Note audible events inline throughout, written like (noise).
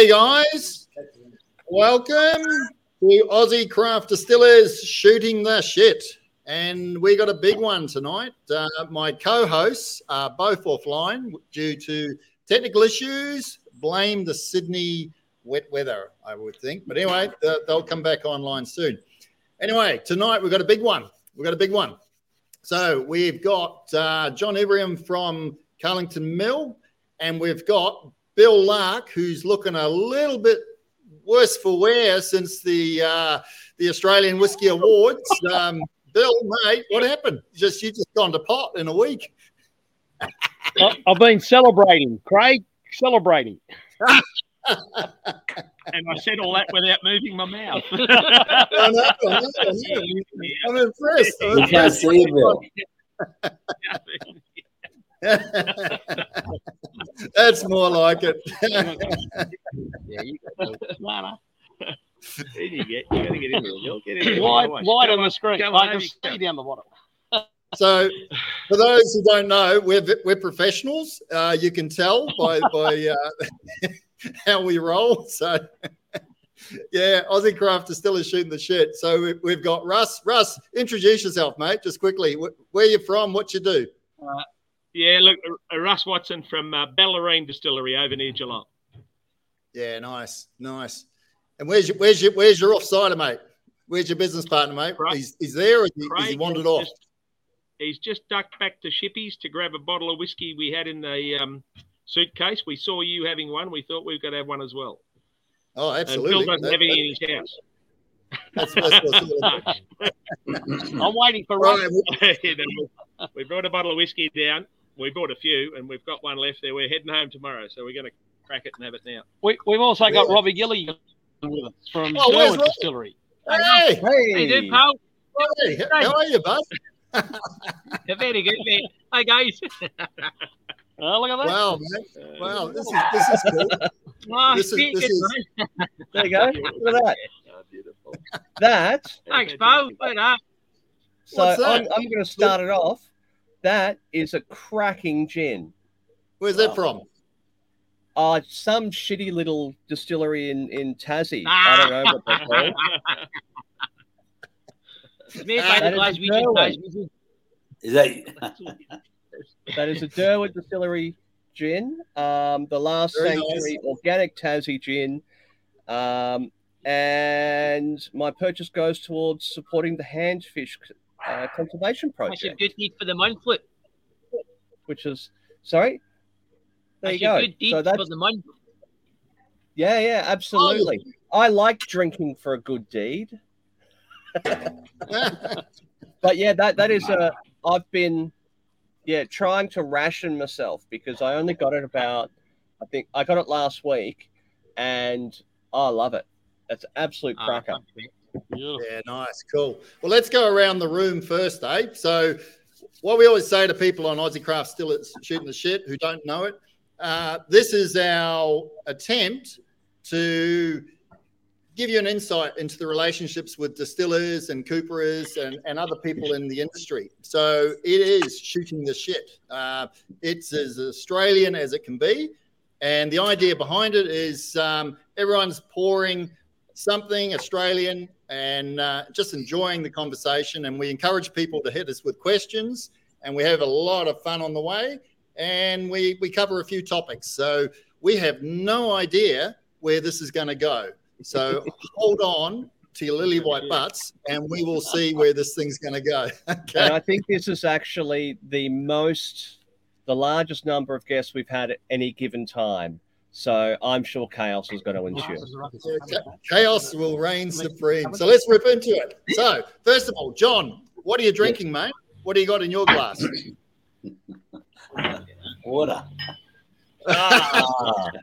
Hey guys, welcome to Aussie Craft Distillers shooting the shit. And we got a big one tonight. Uh, my co hosts are both offline due to technical issues. Blame the Sydney wet weather, I would think. But anyway, they'll come back online soon. Anyway, tonight we've got a big one. We've got a big one. So we've got uh, John Everingham from Callington Mill, and we've got Bill Lark, who's looking a little bit worse for wear since the uh, the Australian Whiskey Awards. (laughs) Um, Bill, mate, what happened? Just you just gone to pot in a week. I've been celebrating, Craig, celebrating. (laughs) and I said all that without moving my mouth. (laughs) I know, I know, I know. I'm impressed. I'm You can't impressed. See it, Bill. That's more like it. (laughs) yeah, you got to, no, no. (laughs) you get, you got to get in there. You'll get in there. Wide, wide come on the screen. come I on, can see down the bottom. (laughs) so, for those who don't know, we're we're professionals. Uh, you can tell by by uh, how we roll. So, yeah, Aussie Craft is still shooting the shit. So we, we've got Russ. Russ, introduce yourself, mate, just quickly. Wh- Where you from? What you do? Yeah, look, uh, Russ Watson from uh, Bellarine Distillery over near Geelong. Yeah, nice, nice. And where's your where's your where's your offsider, mate? Where's your business partner, mate? Craig- He's, he's there, or is he, is he wandered off? just- he's just ducked back to Shippies to grab a bottle of whiskey we had in the um, suitcase. We saw you having one. We thought we've got to have one as well. Oh, absolutely. And absolutely. Bill doesn't That- have any in his house. that's, that's what's. (laughs) I'm waiting for Right, Rob. we- You know, we brought a bottle of whiskey down. We bought a few, and we've got one left there. We're heading home tomorrow, so we're going to crack it and have it now. We, we've also got Robbie Gilly with us from Oh, where's Sherwood Distillery. Hey, Hey, Hey, dude, pal. hey, how are you, bud? (laughs) Very good, mate. Hi, guys. Oh, (laughs) look at that. Wow, man. Wow, this is this is cool. (laughs) Oh, ah, This is- this it, is- mate. there you go. Look at that. Oh, beautiful. That. Thanks, pal. Look at that. So that? I'm, I'm going to start it off. That is a cracking gin. Where's that from? Uh, some shitty little distillery in, in Tassie. I don't know what they're called. Made by the Glaswegian guys. Is that (laughs) That is a Derwent Distillery gin. Um, the last Very Sanctuary Organic Tassie gin. Um, and my purchase goes towards supporting the handfish uh, conservation That's a project, good deed for the month, flip. which is sorry. There That's you go. good deed So for that's the month. yeah, yeah, absolutely. I like drinking for a good deed. (laughs) But yeah, that that is a. I've been, yeah, trying to ration myself because I only got it about. I think I got it last week, and I love it. It's an absolute Ah, cracker. mate. Beautiful. Yeah, nice, cool. Well, let's go around the room first, eh? So, what we always say to people on Aussie Craft Distillers Shooting the Shit who don't know it, uh, this is our attempt to give you an insight into the relationships with distillers and cooperers and, and other people in the industry. So, it is shooting the shit. Uh, it's as Australian as it can be. And the idea behind it is um, everyone's pouring something Australian and uh, just enjoying the conversation. And we encourage people to hit us with questions, and we have a lot of fun on the way. And we we cover a few topics, so we have no idea where this is going to go. So (laughs) hold on to your lily white butts, and we will see where this thing's going to go. (laughs) And Okay. I think this is actually the most, the largest number of guests we've had at any given time. So I'm sure chaos is going to ensue. Chaos will reign supreme. So let's rip into it. So first of all, John, what are you drinking, mate? What do you got in your glass? water? Ah. (laughs)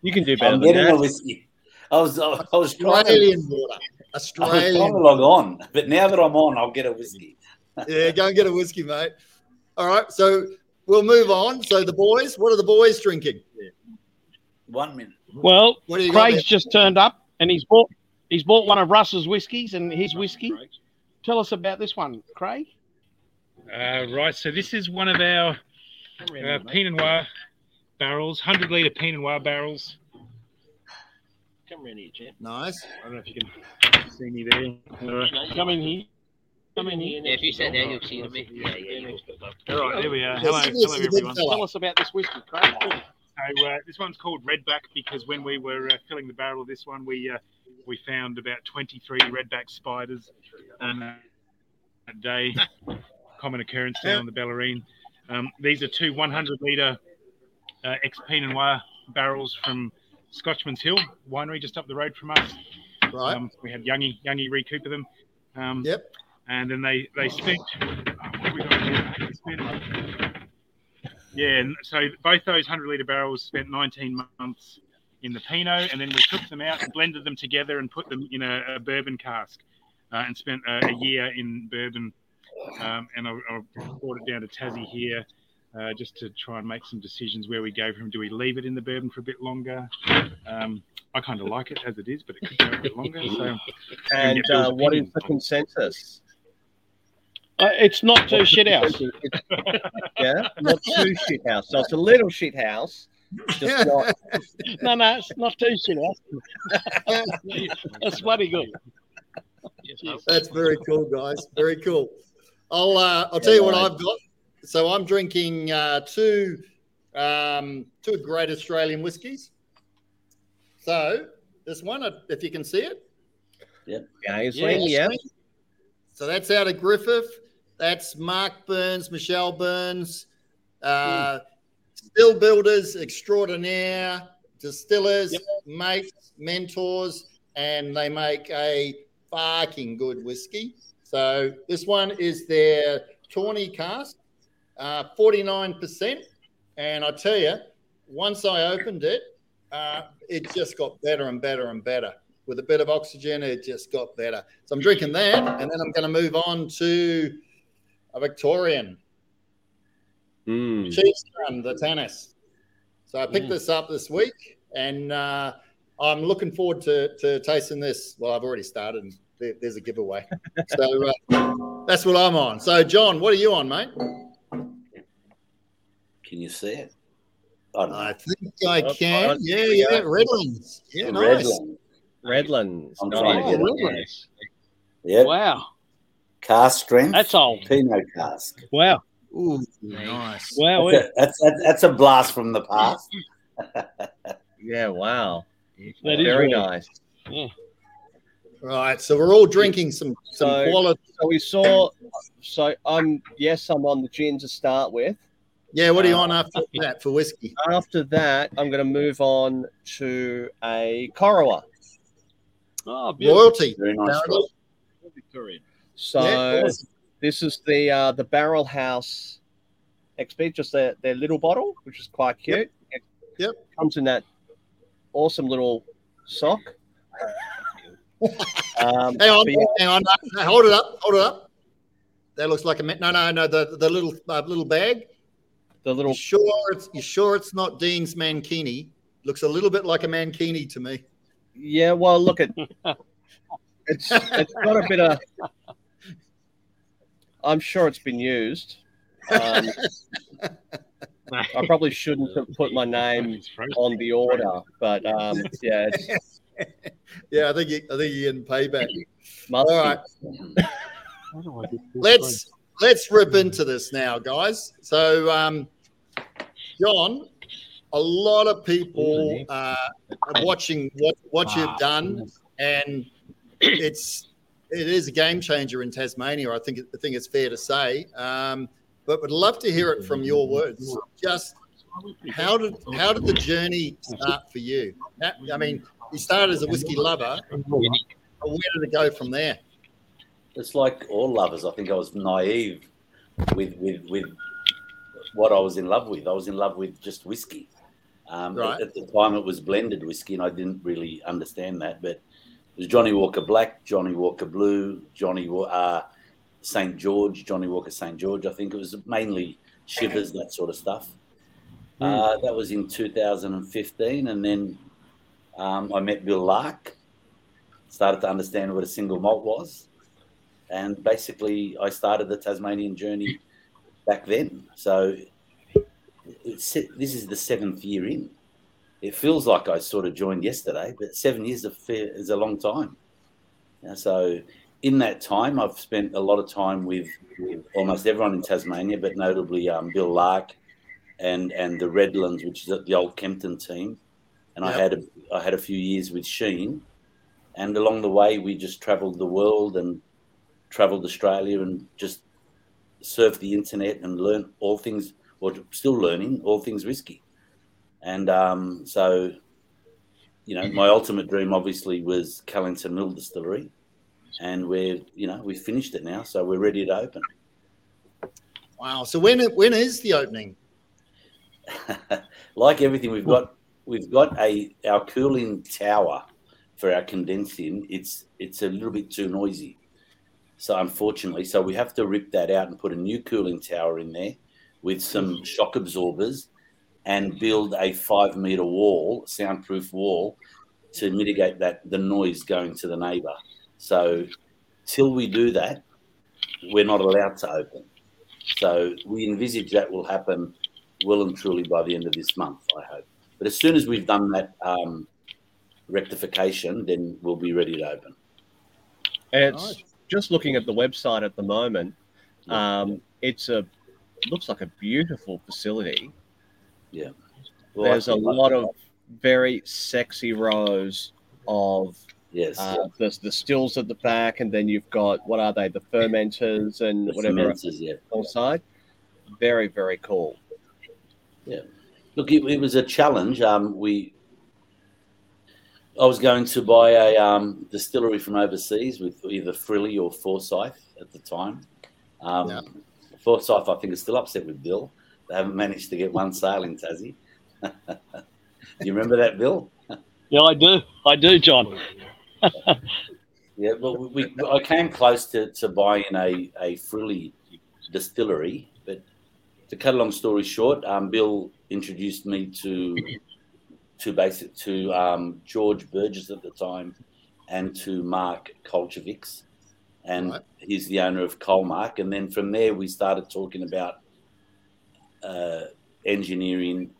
You can do better I'm than getting a that. whiskey. I was I was trying to, Australian water. I was trying to log on, but now that I'm on, I'll get a whiskey. (laughs) Yeah, go and get a whiskey, mate. All right, so we'll move on. So the boys, what are the boys drinking? One minute. Well, What do you got Craig's just turned up and he's bought he's bought one of Russ's whiskies and his whiskey. Tell us about this one, Craig. Uh, right, so this is one of our uh, Pinot Noir barrels, 100 litre Pinot Noir barrels. Come around here, champ. Nice. I don't know if you can see me there. All right, Come in here. Come in here. Yeah, if you sat down, you'll see me. Yeah, yeah, All right there we are. Hello, hello to the big everyone. Tell us about this whiskey, Craig. So uh, this one's called Redback because when we were uh, filling the barrel of this one, we uh, we found about 23 redback spiders um, a day, common occurrence down on the Bellarine. Um, these are two 100 litre uh, ex Pinot Noir barrels from Scotchman's Hill winery just up the road from us. Right. Um, we had Youngie Youngie recooper them. Um, Yep. And then they they spent. what have we got here? They spent- yeah, and so both those 100 litre barrels spent 19 months in the Pinot, and then we took them out, blended them together, and put them in a, a bourbon cask, uh, and spent a, a year in bourbon. Um, and I, I brought it down to Tassie here, uh, just to try and make some decisions where we go from. Do we leave it in the bourbon for a bit longer? Um, I kind of like it as it is, but it could go a bit longer. So And uh, what is the consensus? Uh, it's not too shit house. yeah, not too shit house. So it's a little shit house, just (laughs) not. No, no, it's not too shit house. (laughs) That's bloody good. That's very cool, guys. Very cool. I'll uh, I'll tell you what right. I've got. So I'm drinking uh, two um, two great Australian whiskies. So this one, uh, if you can see it, Gainsling, yeah. So that's out of Griffith. That's Mark Burns, Michelle Burns, uh, still builders extraordinaire, distillers, Yep. mates, mentors, and they make a fucking good whiskey. So this one is their tawny cask, uh, 49%. And I tell you, once I opened it, uh, it just got better and better and better. With a bit of oxygen, it just got better. So I'm drinking that, and then I'm going to move on to a Victorian Mm. Chiefs Run, the tennis. So I picked Mm. this up this week, and uh, I'm looking forward to, to tasting this. Well, I've already started, and there, there's a giveaway. (laughs) so uh, that's what I'm on. So, John, what are you on, mate? Can you see it? I don't. I think I Oh, can. oh, Yeah, there yeah. Redlands. Yeah, nice. Redland. Redlands. I'm nice. trying to get Oh, it. really? Yep. Wow, Cask strength. that's old. Pinot cask. Wow, Ooh, nice. wow. That's a, that's, that's, that's a blast from the past. (laughs) Yeah, wow. That is Very really- nice. Right, so we're all drinking some some So- quality. So we saw. So I'm yes, I'm on the gin to start with. Yeah, what are you on uh, after that for whiskey? After that, I'm going to move on to a Corowa. Oh, beautiful. Royalty. Very nice. Barrel. Victorian. So this is the uh, the Barrel House XP, just their, their little bottle, which is quite cute. It Yep. Comes in that awesome little sock. (laughs) um, Hang on, yeah, hang on. No, hold it up. Hold it up. That looks like a no, no, no. The the little uh, little bag. the little You sure it's you sure it's not Dean's mankini? Looks a little bit like a mankini to me. yeah. Well, look at (laughs) it's it's got a bit of. I'm sure it's been used. Um, I probably shouldn't have put my name on the order, but um, yeah, it's (laughs) Yeah, I think you, I think you're getting payback. must All right, let's let's rip into this now, guys. So, um, John, a lot of people uh, are watching what what you've done, and it's it is a game changer in Tasmania. I think I think it's fair to say. Um, but would love to hear it from your words. Just how did how did the journey start for you? That- I mean, you started as a whiskey lover. Where did it go from there? It's like all lovers. I think I was naive with with with what I was in love with. I was in love with just whiskey. Um, Right. at, at the time, it was blended whiskey, and I didn't really understand that. But was Johnnie Walker Black, Johnnie Walker Blue, Johnny uh, St George, Johnnie Walker St George. I think it was mainly Chivas, that sort of stuff. Uh, that was in 2015, and then um, I met Bill Lark. Started to understand what a single malt was, and basically I started the Tasmanian journey back then. So it's, this is the seventh year in. It feels like I sort of joined yesterday, but seven years of fair is a long time. So in that time, I've spent a lot of time with almost everyone in Tasmania, but notably um, Bill Lark and and the Redlands, which is the old Kempton team. And I had a, I had a few years with Shene, and along the way we just travelled the world and travelled Australia and just surfed the internet and learned all things, or still learning all things whiskey. And um, so, you know, my ultimate dream obviously was Callington Mill Distillery, and we're you know we've finished it now, so we're ready to open. Wow. So when when is the opening? (laughs) like everything, we've got we've got a our cooling tower for our condensing. It's it's a little bit too noisy, so unfortunately, so we have to rip that out and put a new cooling tower in there with some shock absorbers and build a five meter wall, soundproof wall, to mitigate that the noise going to the neighbour. So till we do that, we're not allowed to open. So we envisage that will happen well and truly by the end of this month, I hope. But as soon as we've done that um, rectification, then we'll be ready to open. It's Nice. just looking at the website at the moment. Yeah. Um, it's a looks like a beautiful facility. Well, There's a lot of very sexy rows of yes, uh, the, the stills at the back, and then you've got what are they? The fermenters and the whatever fermenters, yeah. alongside. Very very cool. Yeah. Look, it, it was a challenge. Um, we, I was going to buy a um, distillery from overseas with either Frilli or Forsyth at the time. Um, Yeah. Forsyth, I think, is still upset with Bill. They (laughs) haven't managed to get one sale in Tassie. (laughs) do you remember that, Bill? (laughs) Yeah, I do. I do, John. Yeah, well, we, we I came close to, to buying a, a Frilli distillery, but to cut a long story short, um, Bill introduced me to to basic to um, George Burgess at the time and to Mark Kolchevics, and Right. he's the owner of Colmark. And then from there, we started talking about uh, engineering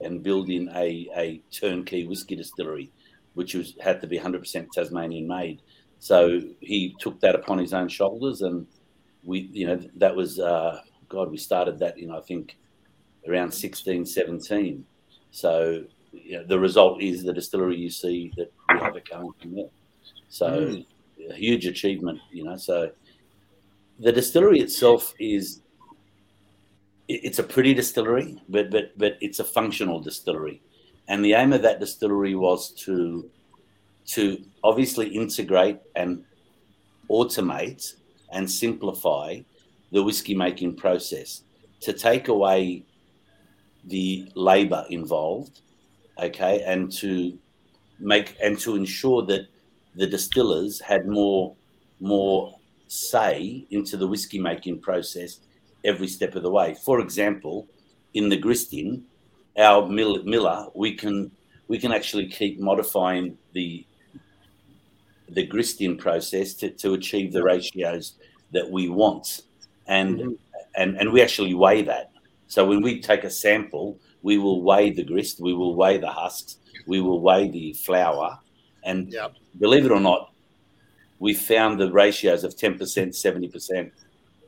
and building a, a turnkey whiskey distillery, which was had to be 100% Tasmanian made. So he took that upon his own shoulders, and we, you know, that was uh, God. We started that in I think around 16, 17. So you know, the result is the distillery you see that we have it coming from there. So a huge achievement, you know. So the distillery itself is it's a pretty distillery, but but but it's a functional distillery, and the aim of that distillery was to to obviously integrate and automate and simplify the whiskey making process to take away the labor involved okay and to make and to ensure that the distillers had more more say into the whiskey making process every step of the way. For example in the gristin our mill, miller we can we can actually keep modifying the the gristin process to, to achieve the ratios that we want. And mm-hmm. and and we actually weigh that. So when we take a sample we will weigh the grist we will weigh the husks we will weigh the flour. And Yep. believe it or not we found the ratios of 10% 70%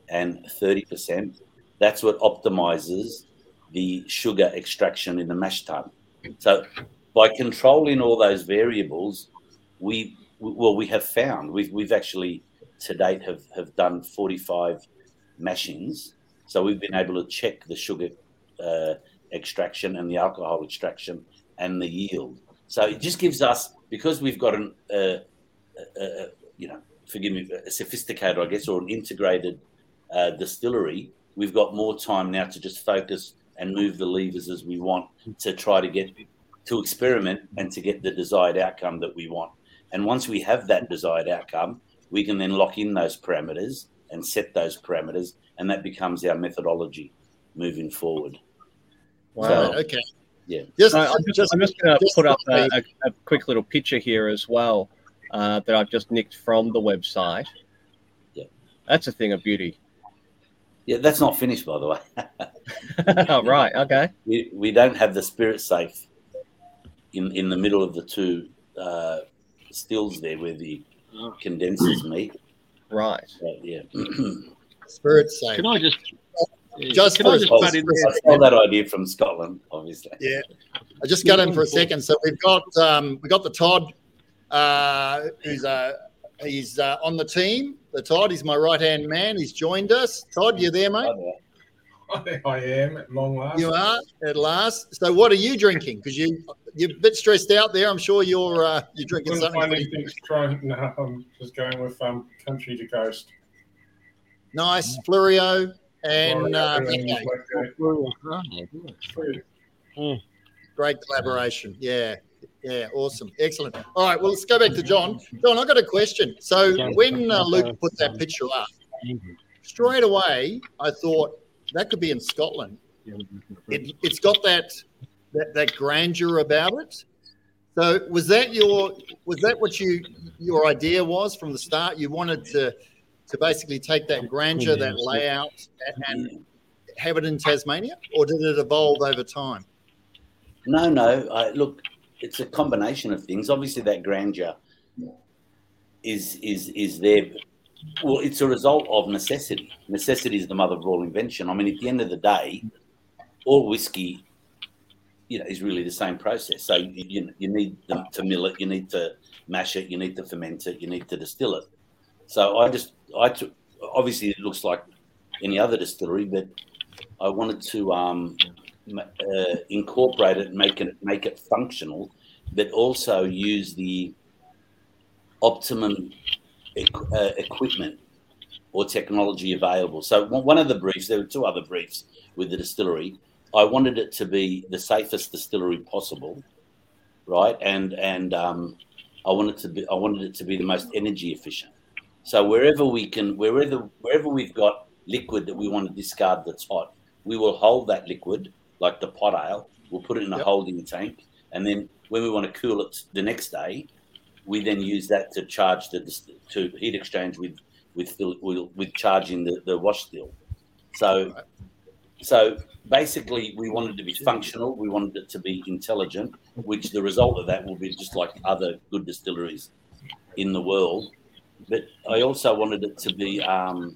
and 30% that's what optimizes the sugar extraction in the mash tun so by controlling all those variables we well we have found we've, we've actually to date have, have done 45 mashings. So we've been able to check the sugar uh, extraction and the alcohol extraction and the yield. So it just gives us because we've got an uh, uh, uh, you know forgive me a sophisticated i guess or an integrated uh, distillery we've got more time now to just focus and move the levers as we want to try to get to experiment and to get the desired outcome that we want and once we have that desired outcome we can then lock in those parameters and set those parameters and that becomes our methodology moving forward Wow. So- okay. Yeah. Just, So I'm just, I'm just going to put up a, a, a quick little picture here as well uh, that I've just nicked from the website. Yeah. That's a thing of beauty. Yeah, that's not finished, by the way. (laughs) oh, right. Okay. we, we don't have the spirit safe in in the middle of the two uh, stills there where the condensers meet. Right. So, yeah, (clears throat) Spirit safe. Can I just Just can I just I butt in there? stole that idea from Scotland, obviously. Yeah. I just got him for a second. So we've got um, we got the Todd, uh, who's uh, he's uh, on the team. The Todd, he's my right hand man. He's joined us. Todd, you there, mate? I am at long last. You are at last. So what are you drinking? Because you you're a bit stressed out there. I'm sure you're uh, you're drinking Couldn't something find anything strong. No, I'm just going with um, country to coast. nice, Florio and uh, Florida and Blackgate. Blackgate. great collaboration. Yeah. Yeah, awesome, excellent. All right, well, let's go back to John. John, I've got a question. So when uh, Luke put that picture up, straight away I thought that could be in Scotland. It, it's got that, that that grandeur about it. So was that your was that what you your idea was from the start? You wanted to to basically take that grandeur, that layout, and, and have it in Tasmania, or did it evolve over time? No, no. I, look, it's a combination of things. Obviously, that grandeur is is is there. Well, it's a result of necessity. Necessity is the mother of all invention. I mean, at the end of the day, all whiskey, you know, is really the same process. So you you, you need to mill it, you need to mash it, you need to ferment it, you need to distill it. So I just I took. Obviously, it looks like any other distillery, but I wanted to um, uh, incorporate it, make it make it functional, but also use the optimum equ- uh, equipment or technology available. So one of the briefs, there were two other briefs with the distillery. I wanted it to be the safest distillery possible, right? And and um, I wanted to be I wanted it to be the most energy efficient. So wherever we can, wherever wherever we've got liquid that we want to discard that's hot, we will hold that liquid like the pot ale. We'll put it in a Yep. holding tank, and then when we want to cool it the next day, we then use that to charge the to heat exchange with with with, charging the, the wash still. So so basically, we wanted to be functional. We wanted it to be intelligent, which the result of that will be just like other good distilleries in the world. But I also wanted it to be. Um,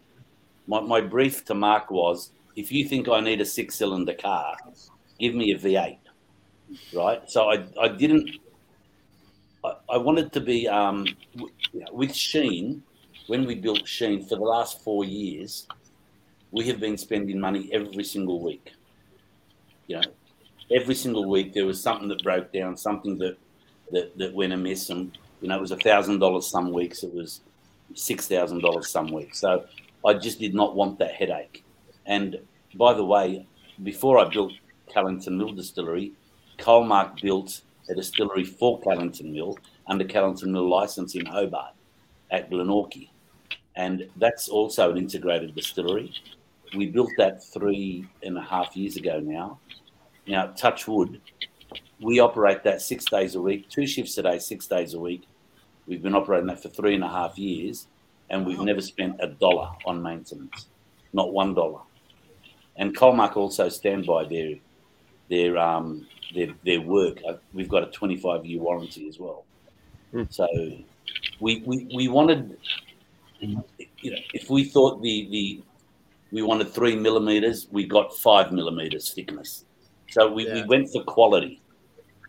my, my brief to Mark was: if you think I need a six-cylinder car, give me a V8. Right. So I I didn't. I, I wanted to be um, with Shene when we built Shene for the last four years we have been spending money every single week. You know, every single week there was something that broke down, something that that, that went amiss, and you know it was a thousand dollars some weeks, it was six thousand dollars some weeks. So I just did not want that headache. And by the way, before I built Callington Mill Distillery, Colmark built a distillery for Callington Mill under Callington Mill license in Hobart at Glenorchy. And that's also an integrated distillery. We built that three and a half years ago now. Now, touch wood, we operate that six days a week, two shifts a day, six days a week. We've been operating that for three and a half years, and we've never spent a dollar on maintenance, not one dollar. And Colmark also stand by their their um their their work. Uh, We've got a 25 year warranty as well. So we, we we wanted you know, if we thought the the we wanted three millimeters, we got five millimeters thickness. So we, we went for quality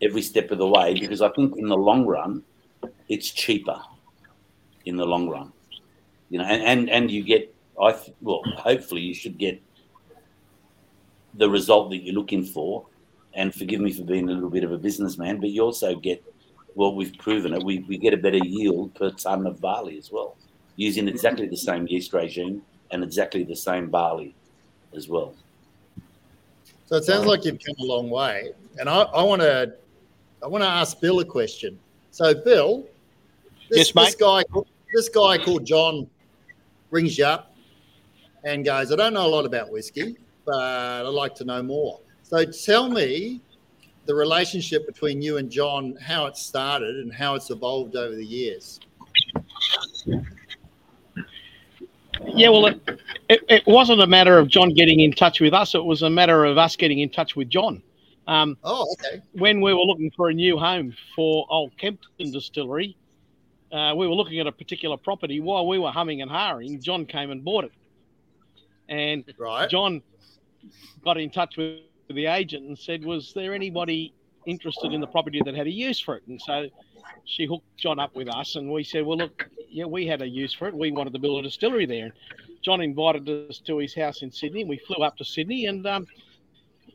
every step of the way because I think in the long run, it's cheaper. In the long run, you know, and and, and you get I th- well, hopefully you should get the result that you're looking for. And forgive me for being a little bit of a businessman, but you also get well, we've proven it. We, we get a better yield per ton of barley as well using exactly the same yeast regime and exactly the same barley as well. So it sounds like you've come a long way, and I, I want to, I want to ask Bill a question. So, Bill, this, Yes, mate. this guy, this guy called John, rings you up and goes, "I don't know a lot about whiskey, but I'd like to know more." So, tell me the relationship between you and John, how it started, and how it's evolved over the years. Yeah, well, it, it, it wasn't a matter of John getting in touch with us. It was a matter of us getting in touch with John. Um, Oh, okay. when we were looking for a new home for Old Kempton Distillery, uh, we were looking at a particular property. While we were humming and hawing, John came and bought it. And Right. John got in touch with the agent and said, "Was there anybody interested in the property that had a use for it?" And so she hooked John up with us, and we said, "Well, look, yeah, we had a use for it. We wanted to build a distillery there." And John invited us to his house in Sydney. and We flew up to Sydney, and um,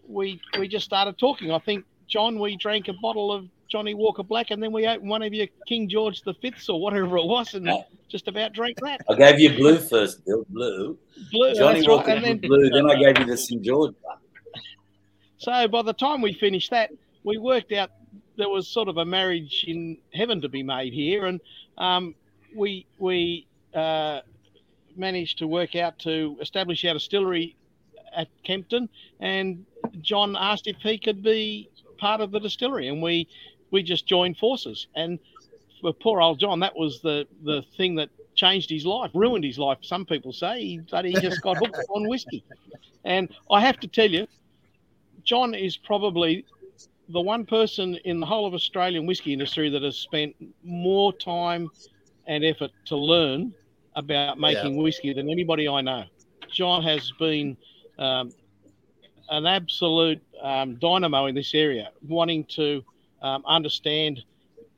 we we just started talking. I think John, we drank a bottle of Johnnie Walker Black, and then we opened one of your King George the Fifths or whatever it was, and just about drank that. I gave you blue first, Bill. Blue. Blue, Johnny right. Walker And then blue. Then I gave you the St George. So by the time we finished that, we worked out there was sort of a marriage in heaven to be made here, and um, we we uh, managed to work out to establish our distillery at Kempton, and John asked if he could be part of the distillery, and we we just joined forces. And for poor old John, that was the the thing that changed his life, ruined his life. Some people say, that he just got hooked on whiskey. And I have to tell you, John is probably the one person in the whole of Australian whiskey industry that has spent more time and effort to learn about making whiskey than anybody I know. John has been um, an absolute um, dynamo in this area, wanting to um, understand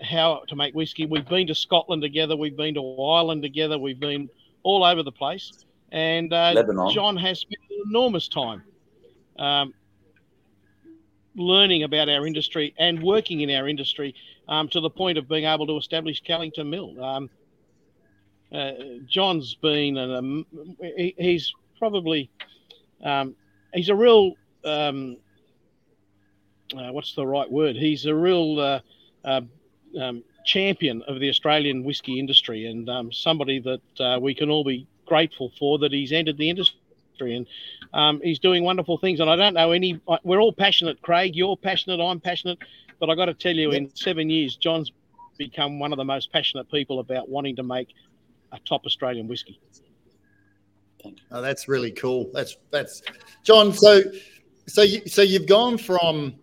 how to make whiskey. We've been to Scotland together, we've been to Ireland together, we've been all over the place. And uh, John has spent enormous time um, learning about our industry and working in our industry um, to the point of being able to establish Callington Mill. Um, uh, John's been, an, um, he, he's probably, um, he's a real, um, uh, what's the right word? He's a real uh, uh, um, champion of the Australian whisky industry and um, somebody that uh, we can all be grateful for that he's entered the industry and um, he's doing wonderful things. And I don't know any, we're all passionate, Craig. You're passionate, I'm passionate. But I got to tell you, in seven years, John's become one of the most passionate people about wanting to make a top Australian whiskey. Oh, that's really cool. That's that's John. So, so you so you've gone from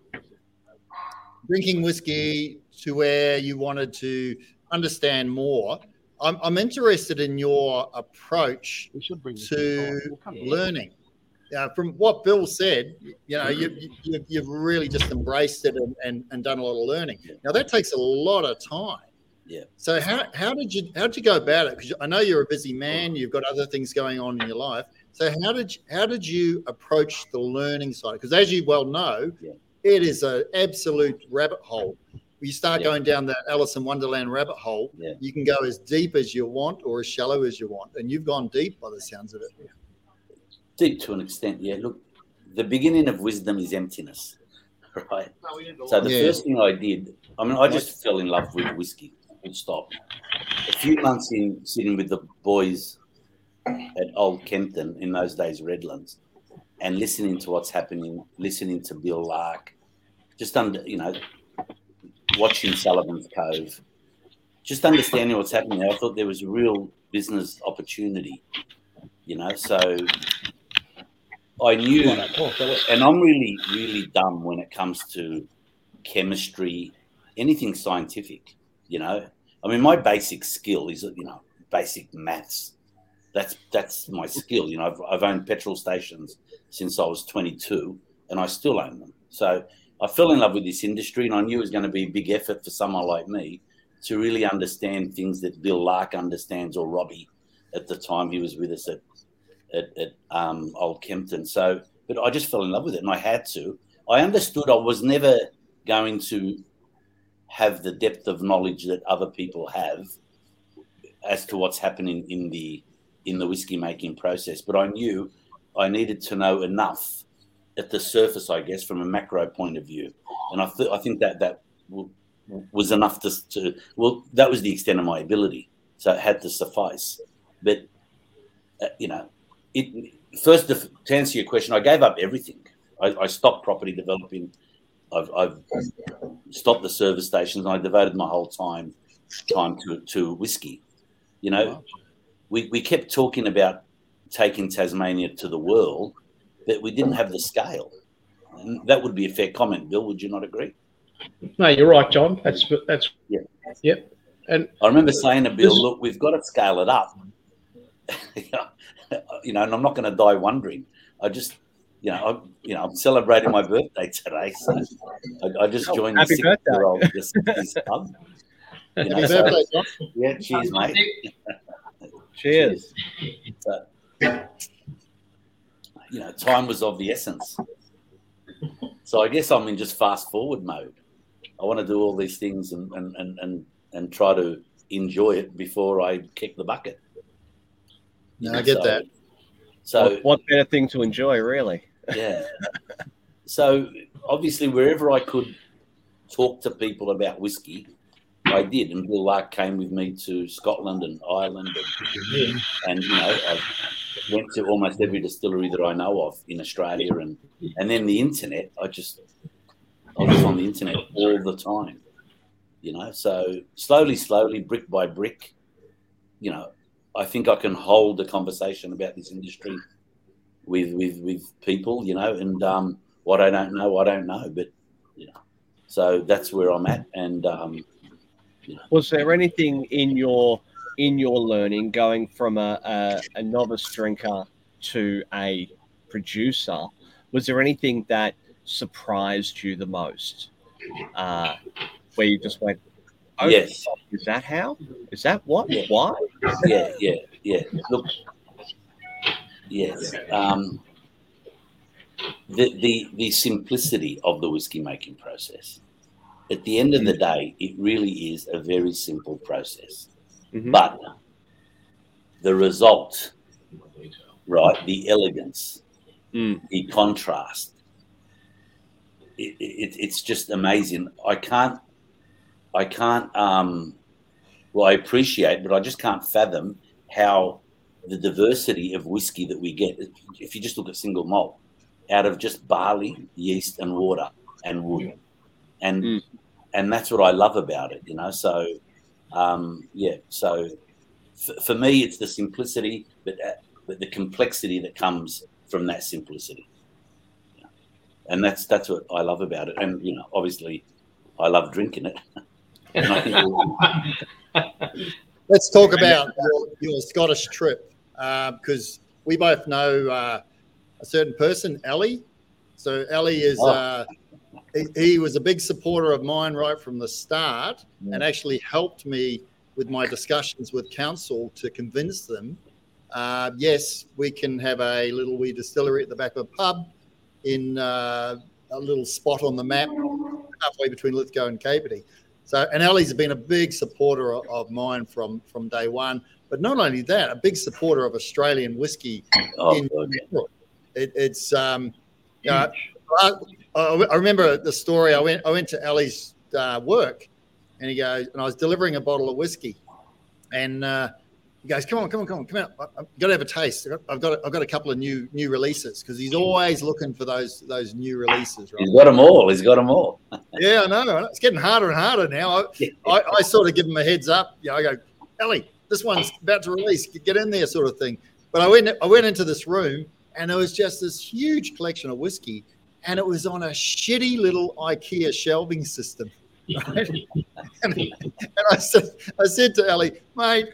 drinking whiskey to where you wanted to understand more. I'm, I'm interested in your approach We should bring to. Learning. Uh, from what Bill said, you know, you, you, you've really just embraced it and, and, and done a lot of learning. Now that takes a lot of time. Yeah. So how, how did you how did you go about it? Because I know you're a busy man. You've got other things going on in your life. So how did you, how did you approach the learning side? Because as you well know, Yeah. It is an absolute rabbit hole. You start Yeah. going down that Alice in Wonderland rabbit hole. Yeah. You can go as deep as you want or as shallow as you want, and you've gone deep by the sounds of it. Deep to an extent, yeah. Look, the beginning of wisdom is emptiness, (laughs) right? So the Yeah. first thing I did, I mean, I just fell in love with whiskey. Full stop. A few months in, sitting with the boys at Old Kempton in those days, Redlands, and listening to what's happening, listening to Bill Lark, just under, you know, watching Sullivan's Cove, just understanding what's happening. I thought there was a real business opportunity, you know. So I knew, and I'm really, really dumb when it comes to chemistry, anything scientific. You know, I mean, my basic skill is you know basic maths. That's that's my skill. You know, I've, I've owned petrol stations since I was 22, and I still own them. So I fell in love with this industry, and I knew it was going to be a big effort for someone like me to really understand things that Bill Lark understands, or Robbie at the time he was with us at at, at um, Old Kempton. So, but I just fell in love with it, and I had to. I understood I was never going to have the depth of knowledge that other people have as to what's happening in the in the whiskey making process. But I knew I needed to know enough at the surface, I guess, from a macro point of view, and I th- I think that that w- was enough to, to well, that was the extent of my ability, so it had to suffice. But uh, you know, it first to, to answer your question, I gave up everything. I, I stopped property developing. I've, I've stopped the service stations. And I devoted my whole time time to to whiskey. You know, we we kept talking about taking Tasmania to the world, but we didn't have the scale. And that would be a fair comment, Bill. Would you not agree? No, you're right, John. That's that's Yeah. Yep. And I remember saying to Bill, This- "Look, we've got to scale it up." (laughs) you know, and I'm not going to die wondering. I just, you know, I, you know, I'm celebrating my birthday today, so I, I just Oh, joined happy the six-year-old this, this club. You know, Happy so- birthday, John. yeah, cheers, mate. Cheers. (laughs) So, you know, time was of the essence. So I guess I'm in just fast forward mode. I want to do all these things and and, and, and, and try to enjoy it before I kick the bucket. No, I get So- that. So what, what better thing to enjoy, really? yeah. So obviously, wherever I could talk to people about whiskey, I did. And Bill Lark came with me to Scotland and Ireland, and, and you know, I went to almost every distillery that I know of in Australia, and and then the internet. I just I was on the internet all the time, you know. So slowly, slowly, brick by brick, you know, I think I can hold a conversation about this industry with with with people, you know, and um, what I don't know, I don't know, but you know, so that's where I'm at, and um, Was there anything in your in your learning going from a, a, a novice drinker to a producer? Was there anything that surprised you the most? Uh, where you just went, oh, Yes. is that how? Is that what? Yeah. Why? yeah, yeah, yeah. Look, yes, um, the the the simplicity of the whiskey making process. At the end of the day, it really is a very simple process, Mhm. but the result, right? The elegance, Mm. the contrast. It, it, it's just amazing. I can't, I can't. Um, well, I appreciate, but I just can't fathom how the diversity of whiskey that we get. If you just look at single malt, out of just barley, yeast, and water and wood, and Mm. and that's what I love about it. You know, so um, yeah. So f- for me, it's the simplicity, but uh, but the complexity that comes from that simplicity. Yeah. And that's that's what I love about it. And you know, obviously, I love drinking it. (laughs) and I think (laughs) Let's talk about your, your Scottish trip because we both know uh, a certain person, Ellie. So Ellie is Oh. Uh, he, he was a big supporter of mine right from the start, and actually helped me with my discussions with council to convince them. Uh, yes, we can have a little wee distillery at the back of a pub in uh, a little spot on the map halfway between Lithgow and Capertee. So, and Ellie's been a big supporter of, mine from from day one. But not only that, a big supporter of Australian whiskey. oh, in general. It, it's um, you know, I, I remember the story. I went I went to Ali's uh, work, and he goes, and I was delivering a bottle of whiskey, and uh, he goes, "Come on, come on, come on, come out! I've got to have a taste. I've got I've got a couple of new new releases because he's always looking for those those new releases, right? he's got them all. He's got them all. (laughs) Yeah, I know. It's getting harder and harder now. I, I, I sort of give him a heads up. You know, I go, Ellie, this one's about to release. Get in there, sort of thing. But I went, I went into this room, and there was just this huge collection of whiskey, and it was on a shitty little IKEA shelving system. (laughs) Right? and, and I said, I said to Ellie, mate,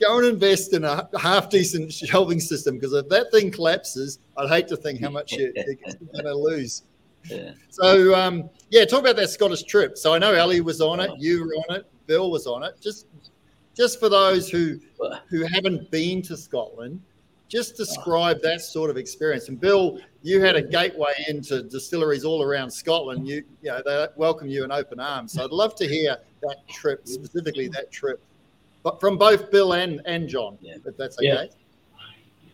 go and invest in a half decent shelving system because if that thing collapses, I'd hate to think how much you, you're going to lose. Yeah. So um, yeah, talk about that Scottish trip. So I know Ali was on it, you were on it, Bill was on it. Just just for those who who haven't been to Scotland, just describe that sort of experience. And Bill, you had a gateway into distilleries all around Scotland. You you know they welcome you in open arms. So I'd love to hear that trip specifically that trip, but from both Bill and and John, Yeah. if that's okay. Yeah.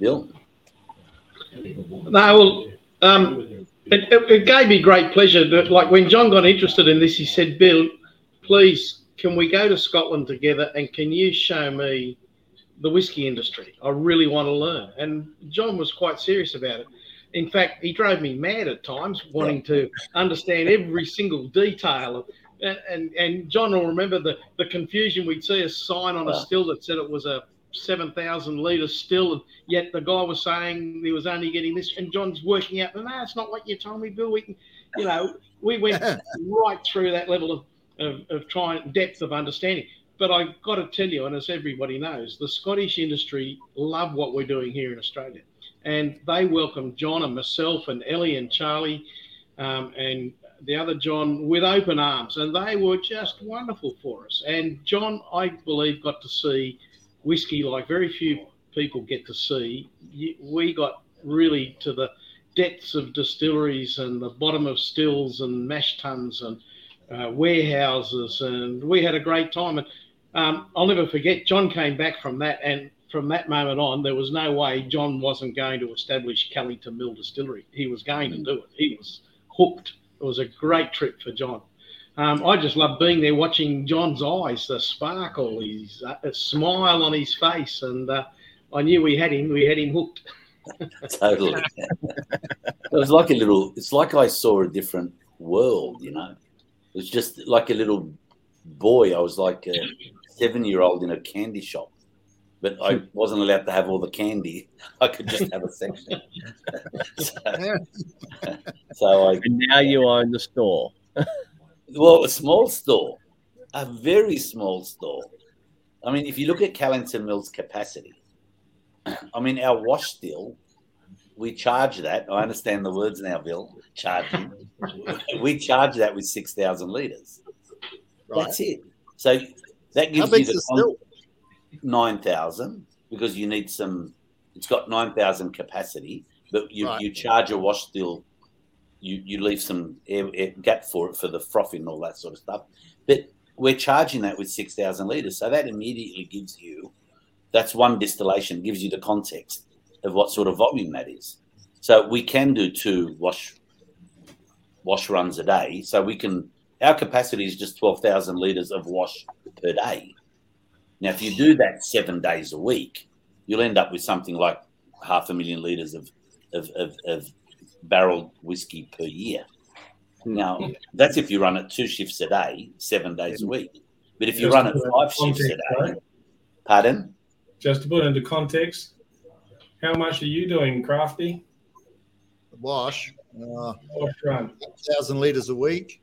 Bill. No, well, um, it, it, it gave me great pleasure. That, like when John got interested in this, he said, "Bill, please, can we go to Scotland together and can you show me the whiskey industry? I really want to learn." And John was quite serious about it. In fact, he drove me mad at times, wanting to understand every single detail. And, and and John will remember the, the confusion we'd see a sign on a still that said it was a 7,000 litre still, and yet the guy was saying he was only getting this, and John's working out, no, that's not what you told me, Bill. We can, you know, we went right through that level of, of, of trying depth of understanding. But I've got to tell you, and as everybody knows, the Scottish industry love what we're doing here in Australia. And they welcomed John and myself and Ellie and Charlie um, and the other John with open arms. And they were just wonderful for us. And John, I believe, got to see whiskey like very few people get to see. We got really to the depths of distilleries and the bottom of stills and mash tuns and uh, warehouses. And we had a great time. And um, I'll never forget, John came back from that, and from that moment on, there was no way John wasn't going to establish Callington Mill Distillery. He was going to do it. He was hooked. It was a great trip for John. Um, I just loved being there, watching John's eyes, the sparkle, his uh, a smile on his face, and uh, I knew we had him. We had him hooked. (laughs) totally. it was like a little. It's like I saw a different world. You know, it was just like a little boy. I was like a seven-year-old in a candy shop, but I hmm. wasn't allowed to have all the candy. (laughs) I could just have a section. (laughs) so, (laughs) so I And now you own the store. well, a small store, a very small store. I mean, if you look at Callington Mill's capacity, I mean, our wash still, we charge that. I understand the words now, Bill. Charging, we charge that with six thousand liters. Right. That's it. So that gives you the nine thousand because you need some. It's got nine thousand capacity, but you, Right. you charge a wash still. You you leave some air, air gap for it for the frothing and all that sort of stuff. But we're charging that with six thousand liters, so that immediately gives you. That's one distillation gives you the context of what sort of volume that is. So we can do two wash wash runs a day. So we can our capacity is just twelve thousand liters of wash per day. Now, if you do that seven days a week, you'll end up with something like half a million liters of of, of, of barreled whiskey per year. Now, that's if you run it two shifts a day, seven days a week. But if you Just run it to put five context, shifts a day, right? pardon? Just to put into context, how much are you doing, Crafty? Wash, uh, thousand liters a week.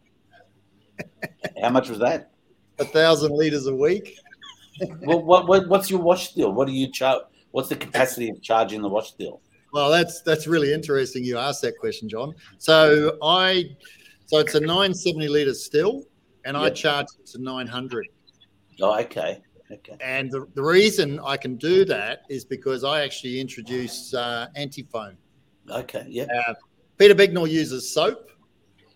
How much was that? A thousand liters a week. Well, what, what, what's your wash still? What do you charge? What's the capacity of charging the wash still? Well, that's that's really interesting. You asked that question, John. So I, so it's a nine seventy liter still, and I charge it to nine hundred. Oh, okay. Okay. And the, the reason I can do that is because I actually introduce uh, anti-foam. Okay. Yeah. Uh, Peter Bignell uses soap.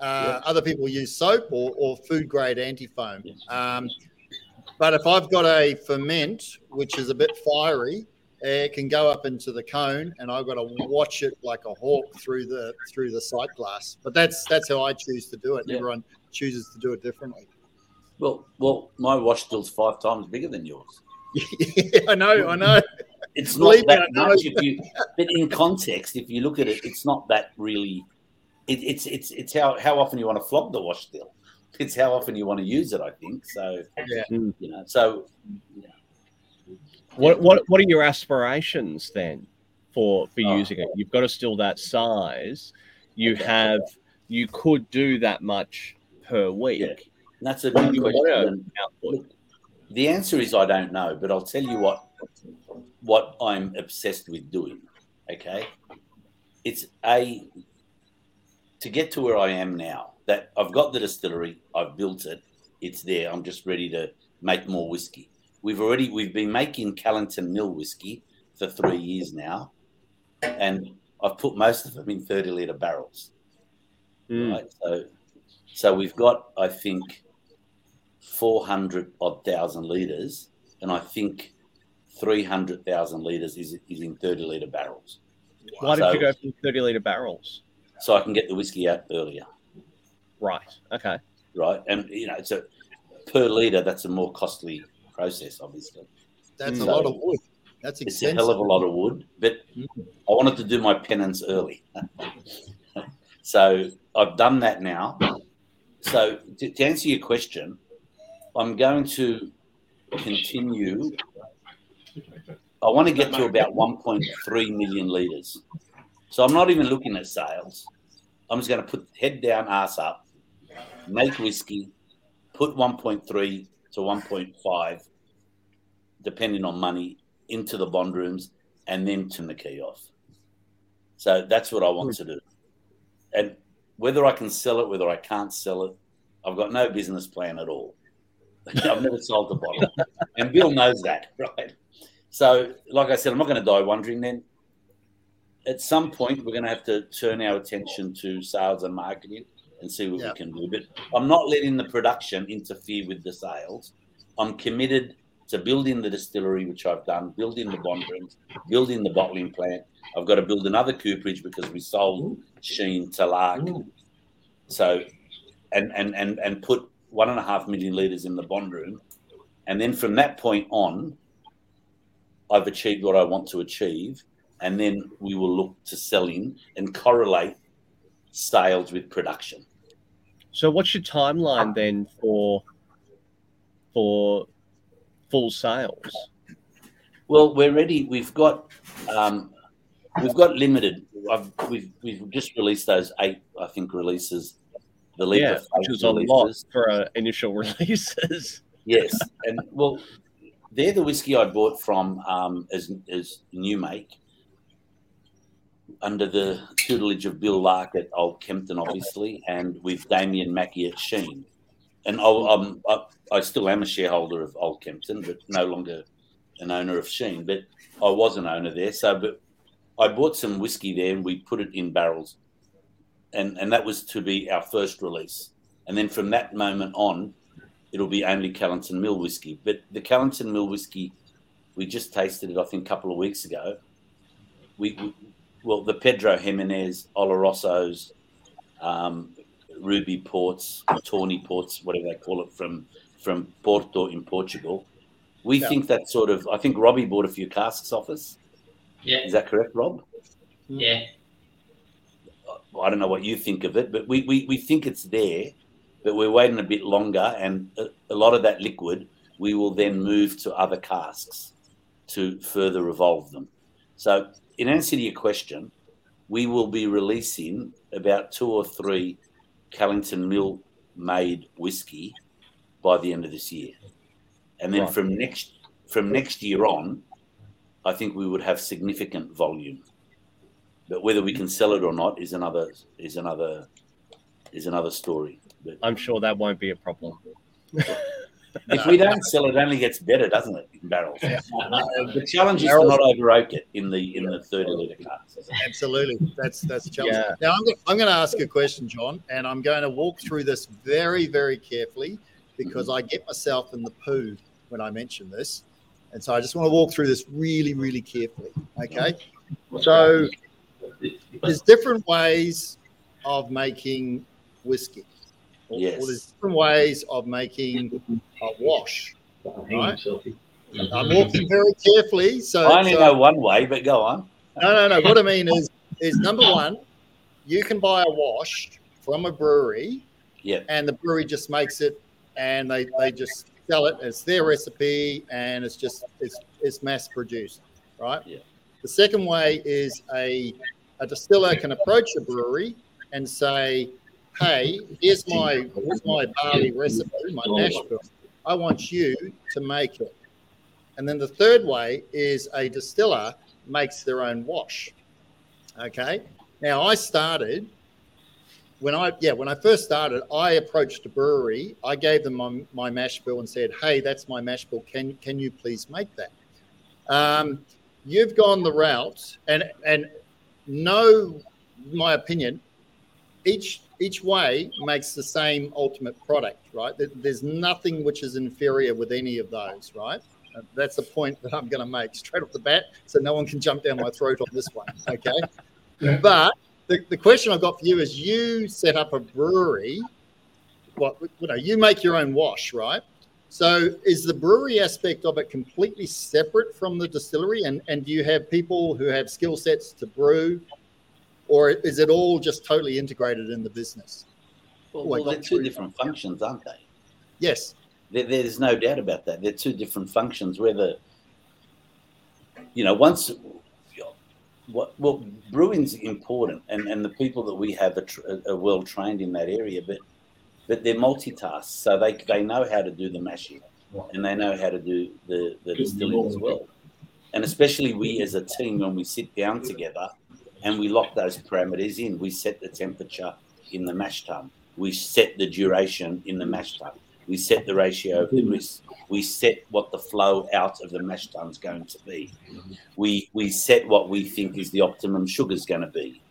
Uh, Yeah. Other people use soap or, or food grade anti-foam. Yes. Um, but if I've got a ferment which is a bit fiery, it can go up into the cone, and I've got to watch it like a hawk through the through the sight glass. But that's that's how I choose to do it. Yeah. Everyone chooses to do it differently. Well, well, my wash still's five times bigger than yours. yeah, (laughs) I know, I know. It's not that much. If you, but in context, if you look at it, it's not that really. It, it's it's it's how how often you want to flog the wash still. (laughs) It's how often you want to use it. I think so. Yeah. You know. So What what what are your aspirations then for for Oh. using it? You've got to still that size. You Okay. have you could do that much per week. Yeah. that's a good question. want And output? The answer is I don't know, but I'll tell you what what I'm obsessed with doing. Okay, it's a to get to where I am now. That I've got the distillery, I've built it, it's there. I'm just ready to make more whiskey. We've already we've been making Callington Mill whiskey for three years now, and I've put most of them in 30 liter barrels. Mm. Right, so so we've got I think 400 odd thousand liters, and I think 300,000 liters is, is in 30 liter barrels. Why did So- you go from 30 liter barrels? So I can get the whiskey out earlier, Right. Okay. right? And you know, it's a per liter. That's a more costly process, obviously. That's Mm. a lot of wood. That's expensive. It's a hell of a lot of wood, but Mm. I wanted to do my penance early, (laughs) so I've done that now. So to, to answer your question, I'm going to continue I want to get to about 1.3 million litres. So I'm not even looking at sales. I'm just going to put head down, ass up, make whiskey, put 1.3 to 1.5, depending on money, into the bond rooms, and then turn the key off. So that's what I want hmm. to do. And whether I can sell it, whether I can't sell it, I've got no business plan at all. (laughs) I've never sold a bottle. And Bill knows that, (laughs) right? So, like I said, I'm not going to die wondering then. At some point, we're going to have to turn our attention to sales and marketing and see what we can do. But I'm not letting the production interfere with the sales. I'm committed to building the distillery, which I've done, building the bond rooms, building the bottling plant. I've got to build another cooperage because we sold Shene to Lark. So, and, and, and, and put one and a half million litres in the bond room. And then from that point on, I've achieved what I want to achieve. And then we will look to selling and correlate sales with production. So, what's your timeline then for for full sales? Well, we're ready. We've got um, we've got limited. I've, we've we've just released those eight, I think, releases. The leap yeah, which was a lot for uh, initial (laughs) releases. Yes, and well, they're the whiskey I bought from um, as as new make under the tutelage of Bill Lark at Old Kempton, obviously, and with Damien Mackey at Shene. And I'll, um, I, I still am a shareholder of Old Kempton, but no longer an owner of Shene. But I was an owner there, so but I bought some whiskey there and we put it in barrels, and and that was to be our first release. And then from that moment on, it'll be only Callington Mill whiskey. But the Callington Mill whiskey, we just tasted it, I think, a couple of weeks ago. We well, the Pedro Ximénez, Olorosos, um, Ruby Ports, Tawny Ports, whatever they call it, from from Porto in Portugal. We Yeah. think that sort of. I think Robbie bought a few casks off us. Yeah, Is that correct, Rob? yeah. I don't know what you think of it, but we, we, we think it's there, but we're waiting a bit longer, and a, a lot of that liquid we will then move to other casks to further evolve them. So, in answer to your question, we will be releasing about two or three Callington Mill made whiskey by the end of this year, and then Right. from next from next year on, I think we would have significant volume but whether we can sell it or not is another is another is another story. But I'm sure that won't be a problem. (laughs) if we don't sell it, it only gets better, doesn't it? In barrels. Uh, the challenge is to not over oak it in the in the thirty liter casks. Absolutely, that's that's a challenge. Yeah. Now I'm, go- I'm going to ask a question, John, and I'm going to walk through this very, very carefully because I get myself in the poo when I mention this, and so I just want to walk through this really, really carefully. Okay, so there's different ways of making whiskey, or, Yes. or there's different ways of making a wash. Right? I'm walking very carefully, so I only so- know one way, but go on. no, no, no. What I mean is, is number one, you can buy a wash from a brewery, Yeah. and the brewery just makes it, and they, they just sell it. It's their recipe, and it's just it's it's mass produced, right? Yeah. The second way is a a distiller can approach a brewery and say, "Hey, here's my here's my barley recipe, my mash bill. I want you to make it." And then the third way is a distiller makes their own wash. Okay. Now I started when I yeah when I first started, I approached a brewery. I gave them my, my mash bill and said, "Hey, that's my mash bill. Can can you please make that?" Um, you've gone the route, and and no, my opinion, each each way makes the same ultimate product, right? There's nothing which is inferior with any of those, right? Uh, That's the point that I'm going to make straight off the bat, so no one can jump down my throat on this one. Okay, but the, the question I've got for you is: you set up a brewery. What you know, you make your own wash, right? So is the brewery aspect of it completely separate from the distillery? And and do you have people who have skill sets to brew, or is it all just totally integrated in the business? Well, well, they're two three. different functions, aren't they? Yes. There, there's no doubt about that. They're two different functions. Where the you know, once what well, brewing's important, and, and the people that we have are, tr- are well trained in that area, but but they're multitask, so they they know how to do the mashing, and they know how to do the the distilling as well. And especially we as a team, when we sit down together and we lock those parameters in, we set the temperature in the mash tun, we set the duration in the mash tun, we set the ratio of the grist, we set what the flow out of the mash tun is going to be. We we set what we think is the optimum sugar is going to be,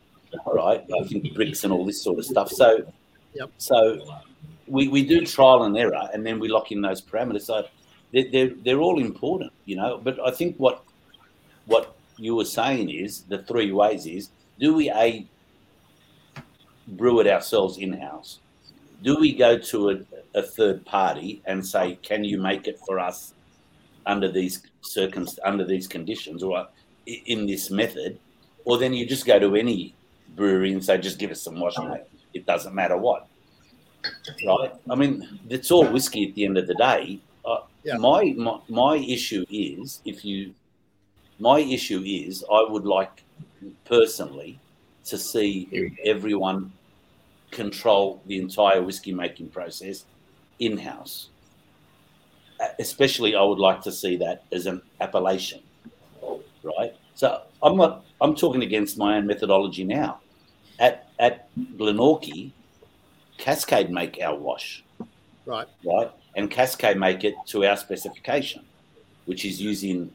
All right, I think Brix and all this sort of stuff. So, Yep. so we, we do trial and error, and then we lock in those parameters. So they're, they're, they're all important, you know. But I think what what you were saying is the three ways is do we a brew it ourselves in house? Do we go to a, a third party and say, can you make it for us under these circum under these conditions or in this method? Or then you just go to any brewery and say, just give us some wash, mate. It doesn't matter what. Right? I mean, it's all whiskey at the end of the day. Uh, Yeah. my, my my issue is if you my issue is I would like personally to see everyone control the entire whiskey making process in house. Uh, especially, I would like to see that as an appellation, right? So I'm not. I'm talking against my own methodology now. At at Glenorchy, Cascade make our wash, Right. right? And Cascade make it to our specification, which is using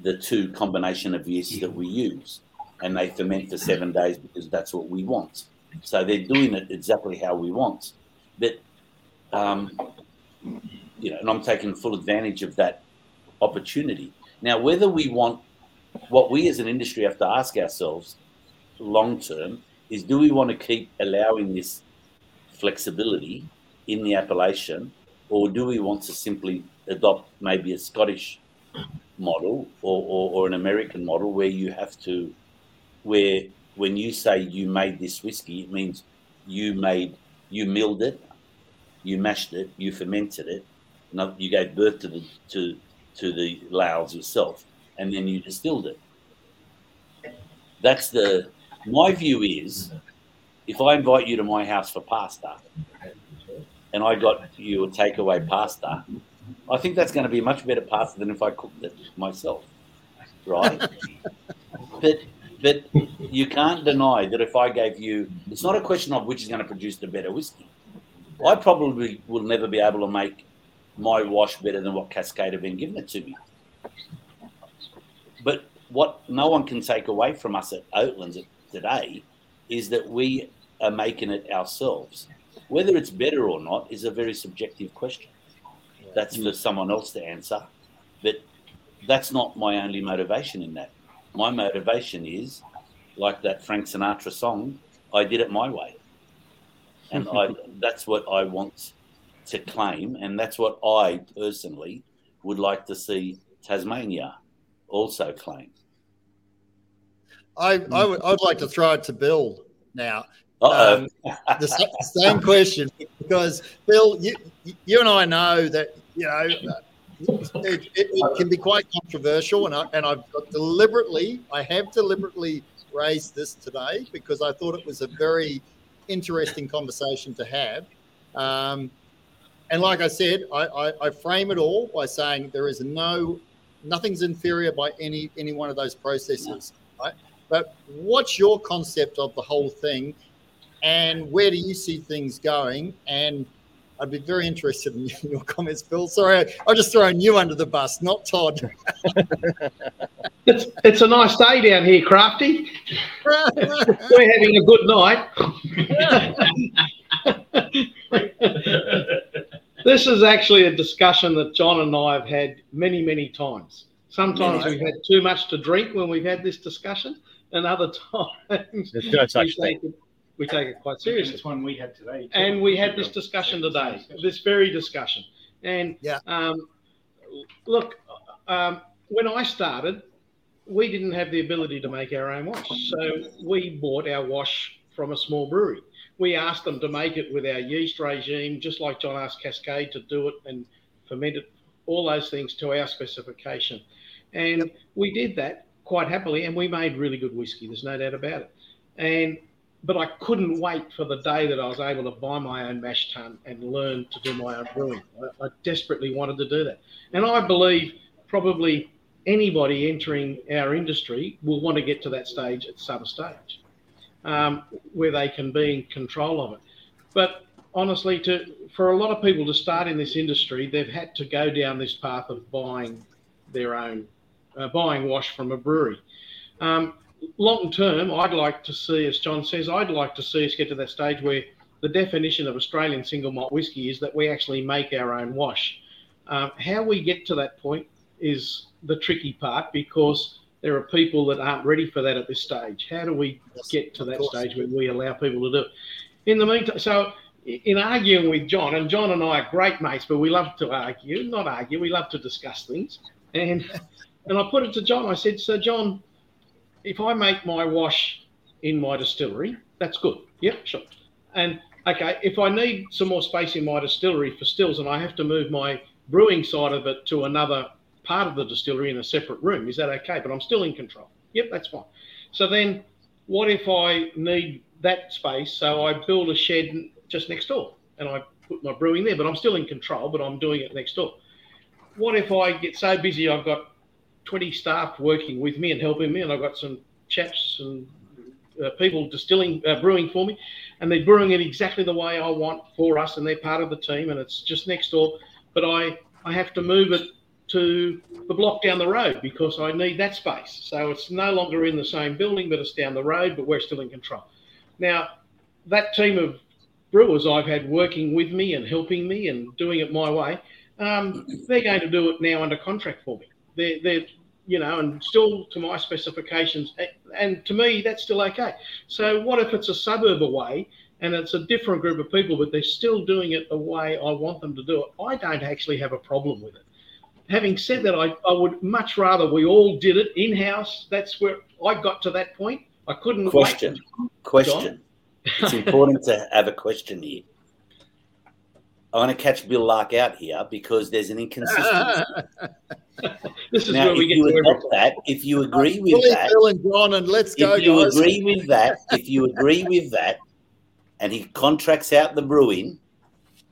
the two combination of yeasts that we use. And they ferment for seven days because that's what we want. So they're doing it exactly how we want. But, um, you know, and I'm taking full advantage of that opportunity. Now, whether we want what we as an industry have to ask ourselves long term is do we want to keep allowing this flexibility in the appellation, or do we want to simply adopt maybe a Scottish model or, or, or an American model where you have to, where when you say you made this whiskey, it means you made, you milled it, you mashed it, you fermented it, no, you gave birth to the to to the laos yourself, and then you distilled it. That's the my view is if I invite you to my house for pasta and I got you a takeaway pasta, I think that's going to be a much better pasta than if I cooked it myself, right? (laughs) but but you can't deny that if I gave you, it's not a question of which is going to produce the better whiskey. I probably will never be able to make my wash better than what Cascade have been giving it to me. But what no one can take away from us at Oatlands today is that we are making it ourselves. Whether it's better or not is a very subjective question. That's for someone else to answer. But that's not my only motivation in that. My motivation is like that Frank Sinatra song, I did it my way. And I (laughs) that's what I want to claim, and that's what I personally would like to see Tasmania also claim. I, I would I'd like to throw it to Bill now. Um, the same question because Bill, you you and I know that you know it, it, it can be quite controversial, and I and I've deliberately I have deliberately raised this today because I thought it was a very interesting conversation to have. Um, and like I said, I, I, I frame it all by saying there is no nothing's inferior by any any one of those processes, right? But what's your concept of the whole thing, and where do you see things going? And I'd be very interested in (laughs) your comments, Bill. Sorry, I'm just throwing you under the bus, not Todd. It's, it's a nice day down here, Crafty. (laughs) We're having a good night. this is actually a discussion that John and I have had many, many times. Sometimes Many. we've had too much to drink when we've had this discussion, and other (laughs) times There's no such thing. it, we take it quite seriously. This one we had today. And we had this discussion today, this very discussion. And Yeah. um, look, um, when I started, we didn't have the ability to make our own wash. So we bought our wash from a small brewery. We asked them to make it with our yeast regime, just like John asked Cascade to do it and ferment it, all those things to our specification. And we did that quite happily, and we made really good whiskey. There's no doubt about it. And but I couldn't wait for the day that I was able to buy my own mash tun and learn to do my own brewing. I, I desperately wanted to do that, and I believe probably anybody entering our industry will want to get to that stage at some stage um, where they can be in control of it. But honestly, to for a lot of people to start in this industry, they've had to go down this path of buying their own, uh, buying wash from a brewery. Um, long term, I'd like to see, as John says, I'd like to see us get to that stage where the definition of Australian single malt whisky is that we actually make our own wash. Um, how we get to that point is the tricky part because there are people that aren't ready for that at this stage. How do we get to that stage where we allow people to do it? In the meantime, so in arguing with John, and John and I are great mates, but we love to argue, not argue, we love to discuss things. And (laughs) and I put it to John, I said, So John, if I make my wash in my distillery, that's good. Yep, sure. And okay, if I need some more space in my distillery for stills and I have to move my brewing side of it to another part of the distillery in a separate room. Is that okay? But I'm still in control. Yep, that's fine. So then, what if I need that space? So I build a shed just next door and I put my brewing there, but I'm still in control, but I'm doing it next door. What if I get so busy I've got 20 staff working with me and helping me, and I've got some chaps and uh, people distilling, uh, brewing for me, and they're brewing it exactly the way I want for us, and they're part of the team, and it's just next door. But I, I have to move it to the block down the road because I need that space. So it's no longer in the same building, but it's down the road, but we're still in control. Now, that team of brewers I've had working with me and helping me and doing it my way, um, they're going to do it now under contract for me. They're, they're, you know, and still to my specifications. Eh, and to me, that's still okay. So what if it's a suburb away and it's a different group of people, but they're still doing it the way I want them to do it? I don't actually have a problem with it having said that, I, I would much rather we all did it in house. That's where I got to that point. I couldn't. Question. Wait. Question. it's important to have a question here. I want to catch Bill Lark out here because there's an inconsistency. (laughs) this is now, where we if get you to adopt that, if you agree with Billy, that, Bill and John, and let's go, if you guys. agree with that, if you agree with that, and he contracts out the brewing,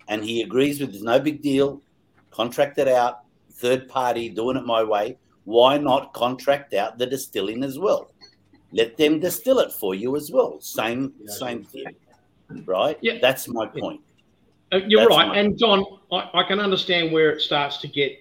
and he agrees with there's no big deal, contract it out, third party doing it my way, why not contract out the distilling as well? Let them distill it for you as well. Same same thing, right? Yeah. That's my point. Uh, Uh, you're That's right. my- And John, I, I can understand where it starts to get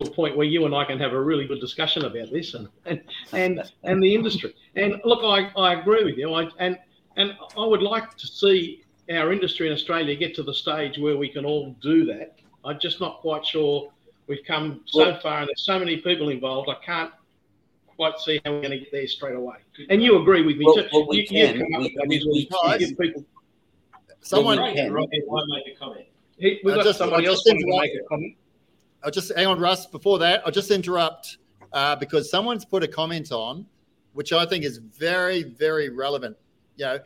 to a point where you and I can have a really good discussion about this and and and, and the industry. And look, I, I agree with you. I and and I would like to see our industry in Australia get to the stage where we can all do that. I'm just not quite sure we've come so far and there's so many people involved. I can't quite see how we're going to get there straight away. And you agree with me Well, too. well, we you, can. come up We- with we- we as well. can. You give people Someone, Well, we can. Rob, make a comment. He, we've got just- somebody I else wanting to make a comment. I'll just hang on, Russ. Before that, I'll just interrupt uh, because someone's put a comment on, which I think is very, very relevant. You know,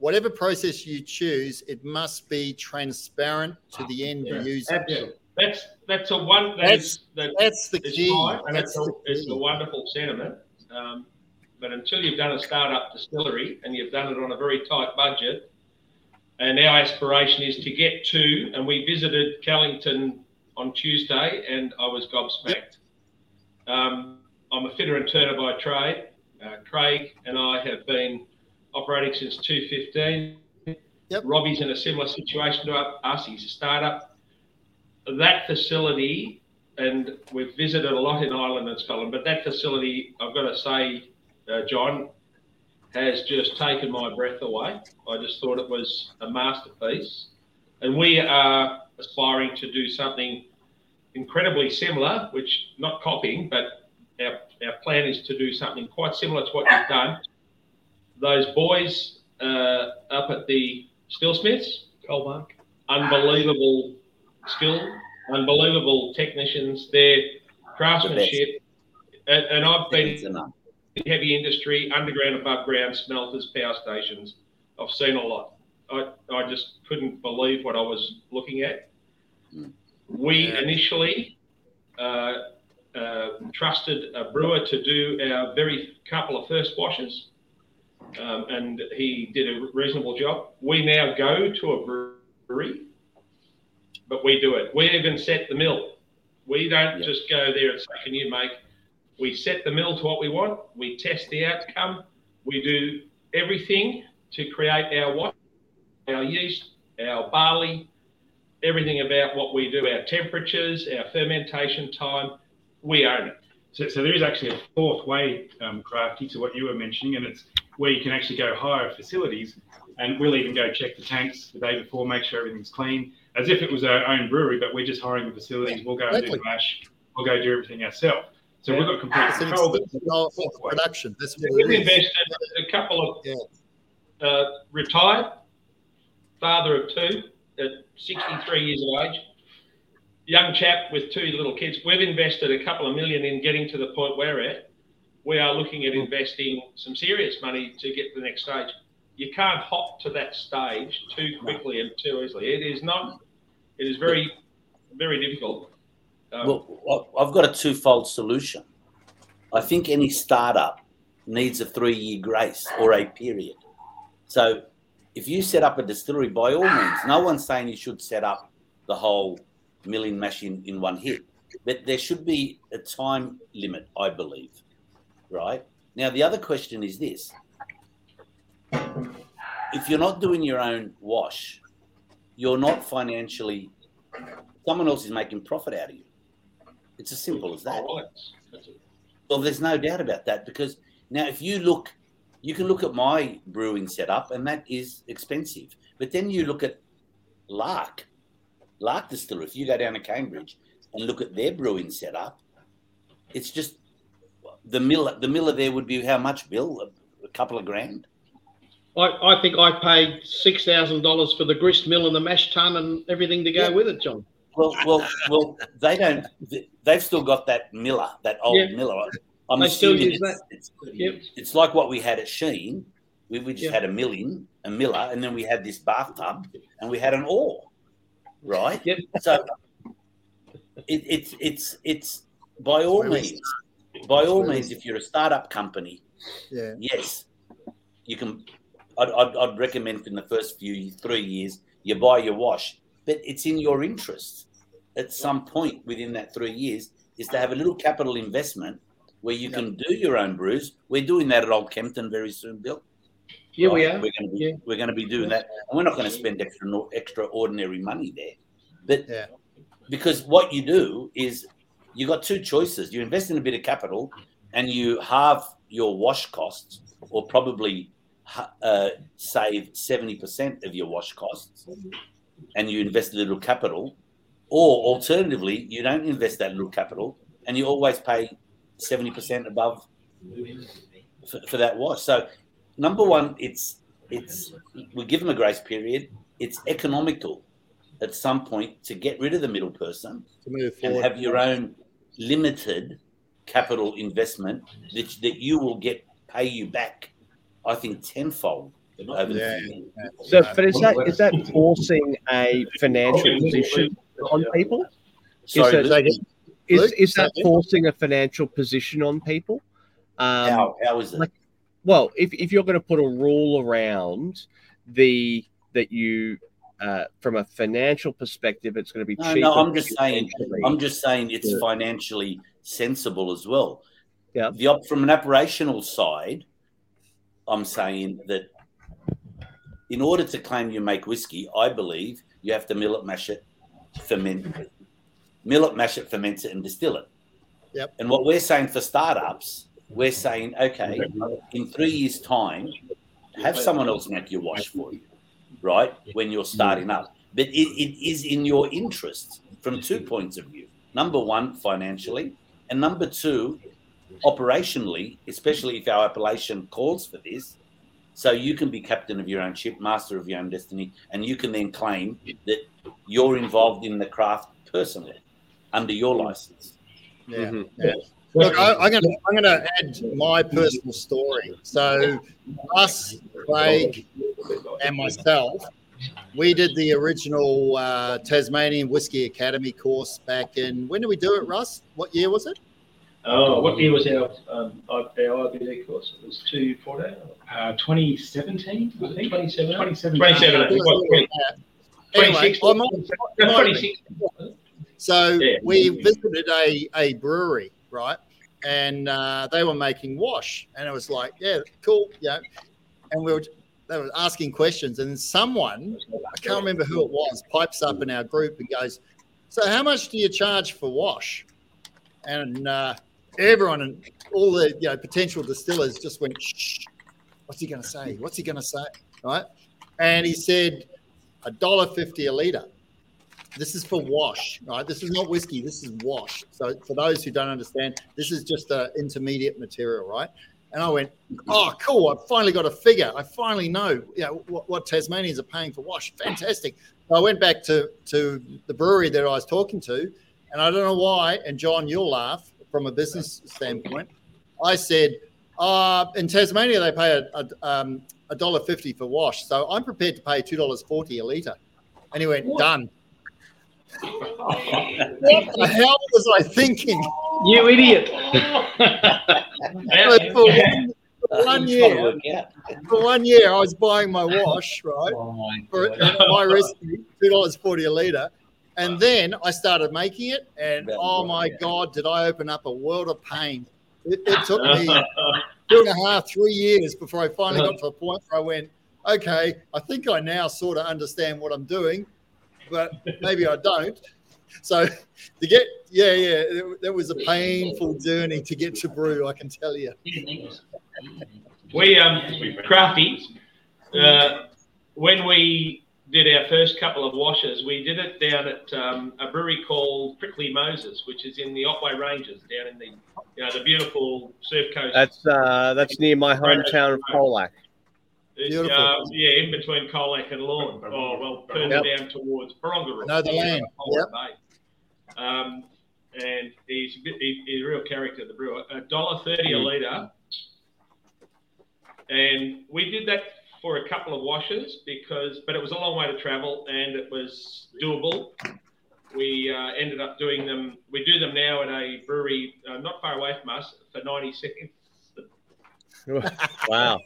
whatever process you choose, it must be transparent to the end Yeah. user. Absolutely. That's that's a one. That's- That's that, That's the it's key. fine, and That's it's a, the it's a wonderful sentiment. Um, but until you've done a startup distillery and you've done it on a very tight budget, and our aspiration is to get to, and we visited Callington on Tuesday, and I was gobsmacked. Um, I'm a fitter and turner by trade. Uh, Craig and I have been operating since 2015. Yep. Robbie's in a similar situation to us. He's a startup. That facility, and we've visited a lot in Ireland and Scotland, but that facility, I've got to say, uh, John, has just taken my breath away. I just thought it was a masterpiece. And we are aspiring to do something incredibly similar, which not copying, but our, our plan is to do something quite similar to what you've done. Those boys uh, up at the Stillsmiths, Colmark. unbelievable skill, unbelievable technicians. Their craftsmanship, and, and I've been enough. in heavy industry, underground, above ground, smelters, power stations. I've seen a lot. I, I just couldn't believe what I was looking at. Mm. We Yeah. initially, uh, uh, trusted a brewer to do our very couple of first washes, um, and he did a reasonable job. We now go to a brewery, but we do it. We even set the mill. We don't Yeah. just go there and say, "Can you make?" We set the mill to what we want. We test the outcome. We do everything to create our wash, our yeast, our barley, everything about what we do, our temperatures, our fermentation time. We own it. So, so there is actually a fourth way, um, Crafty, to what you were mentioning, and it's where you can actually go hire facilities, and we'll even go check the tanks the day before, make sure everything's clean, as if it was our own brewery, but we're just hiring the facilities. We'll go and do the mash, we'll go do everything ourselves. So we've got complete It's control. but of of production. That's what We've invested a couple of Yeah. uh, retired, father of two, at 63 years of age, young chap with two little kids. We've invested a couple of million in getting to the point we're at. We are looking at investing some serious money to get to the next stage. You can't hop to that stage too quickly and too easily. It is not. It is very, very difficult. Well, I've got a twofold solution. I think any startup needs a three-year grace or a period. So, if you set up a distillery, by all means, no one's saying you should set up the whole milling machine in one hit, but there should be a time limit, I believe. Right now, the other question is this: if you're not doing your own wash, you're not financially. Someone else is making profit out of you. It's as simple as that. oh, well, that's- that's it. Well, there's no doubt about that because now if you look, you can look at my brewing setup and that is expensive. But then you look at Lark, Lark Distiller. If you go down to Cambridge and look at their brewing setup, it's just the miller. The miller there would be how much, Bill? A, a couple of grand. I, I think I paid six thousand dollars for the grist mill and the mash tun and everything to go Yeah. with it, John. Well, well, well. They don't. They've still got that miller, that old Yeah. miller. I'm They still use it's, that. It's, Yep. it's like what we had at Shene. We, we just Yeah. had a milling, a miller, and then we had this bathtub, and we had an oar, right? Yep. So it, it's it's it's by all means, by all Where means, if you're a startup company, Yeah. yes, you can. I'd, I'd, I'd recommend in the first few three years you buy your wash, but it's in your interest at some point within that three years is to have a little capital investment where you can do your own brews. We're doing that at Old Kempton very soon, Bill. Yeah, we are. We're going to be Yeah. we're going to be doing that, and we're not going to spend extra extraordinary money there, but Yeah. because what you do is you've got two choices: you invest in a bit of capital, and you halve your wash costs, or probably uh, save seventy percent of your wash costs, and you invest a little capital, or alternatively, you don't invest that little capital, and you always pay seventy percent above for, for that wash. So, number one, it's it's we give them a grace period. It's economical at some point to get rid of the middle person and have your own limited capital investment that, that you will get pay you back. I think tenfold over Yeah. few. So, but is that is that forcing a financial position on people? Sorry, it- Luke, Is Luke, is that forcing a financial position on people? Um, how, how is it? like- well, if, if you're going to put a rule around the that you uh, from a financial perspective, it's going to be No, cheaper. no, I'm just saying. I'm just saying it's Yeah. financially sensible as well. Yeah. The op- from an operational side, I'm saying that in order to claim you make whiskey, I believe you have to mill it, mash it, ferment it. Mill it, mash it, ferment it, and distill it. Yep. And what we're saying for startups, we're saying, okay, in three years' time, have someone else make your wash for you, right? When you're starting up. But it, it is in your interest from two points of view. Number one, financially, and number two, operationally, especially if our appellation calls for this. So you can be captain of your own ship, master of your own destiny, and you can then claim that you're involved in the craft personally under your license. Yeah. Mhm. yeah. Look, I, I'm going to I'm going to add my personal story. So, us, Craig, and myself, we did the original uh, Tasmanian Whiskey Academy course back in. When did we do it, Russ? What year was it? Oh, what year was our um, our IBD course? It was two fourteen. Uh, 2017, I think. 27? 2017. 27. Anyway, What, 26? I might- No, might be. 26. So Yeah. we visited a, a brewery, right? And uh, they were making wash, and it was like, yeah, cool, yeah. And we were they were asking questions, and someone I can't remember who it was pipes up in our group and goes, "So how much do you charge for wash?" And uh, everyone and all the you know potential distillers just went, "Shh, what's he going to say? What's he going to say?" Right? And he said, "A dollar fifty a liter." This is for wash, right? This is not whiskey. This is wash. So for those who don't understand, this is just an intermediate material, right? And I went, oh, cool! I finally got a figure. I finally know, you know, what, what Tasmanians are paying for wash. Fantastic. So I went back to to the brewery that I was talking to, and I don't know why. And John, you'll laugh from a business standpoint. I said, uh, in Tasmania they pay a, a, um, a dollar fifty for wash, so I'm prepared to pay two dollars forty a liter. And he went, done. What the hell was I thinking? You idiot. For one, for one year, for one year, I was buying my wash, right? For my recipe, two dollars forty a liter, and then I started making it, and oh my god, did I open up a world of pain? It, it took me (laughs) two and a half, three years before I finally got to a point where I went, okay, I think I now sort of understand what I'm doing, but maybe I don't. So to get, yeah, yeah, that was a painful journey to get to brew. I can tell you. We um crafty. Uh, when we did our first couple of washes, we did it down at um, a brewery called Prickly Moses, which is in the Otway Ranges, down in the you know the beautiful surf coast. That's uh, that's near my hometown of Colac. Beautiful. uh, yeah, in between Colac and Lorne. Oh well, further Yep. down towards Barongarook. I know the land. Colac Bay. Um, and he's a bit, he, he's a real character, the brewer. A dollar thirty a litre. And we did that for a couple of washes because, but it was a long way to travel and it was doable. We uh, ended up doing them. We do them now at a brewery uh, not far away from us for ninety seconds. (laughs) Wow.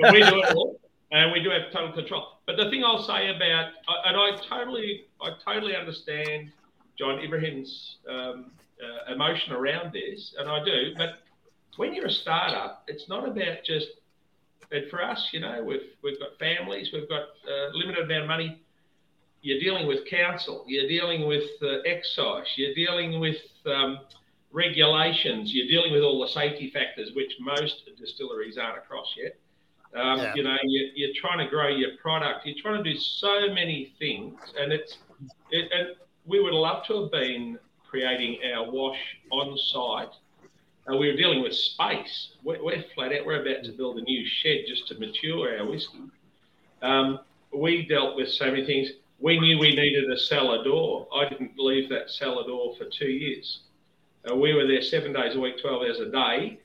but we do it all, and we do have total control. But the thing I'll say about, and I totally, I totally understand John Ibrahim's um, uh, emotion around this, and I do. But when you're a startup, it's not about just. And for us, you know, we've we've got families, we've got uh, limited amount of money. You're dealing with council, you're dealing with uh, excise, you're dealing with um, regulations, you're dealing with all the safety factors, which most distilleries aren't across yet. Um, Yeah. You know, you're, you're trying to grow your product. You're trying to do so many things, and it's it, and we would love to have been creating our wash on site. Uh, we were dealing with space. We're, we're flat out. We're about to build a new shed just to mature our whiskey. Um, we dealt with so many things. We knew we needed a cellar door. I didn't leave that cellar door for two years. Uh, we were there seven days a week, 12 hours a day,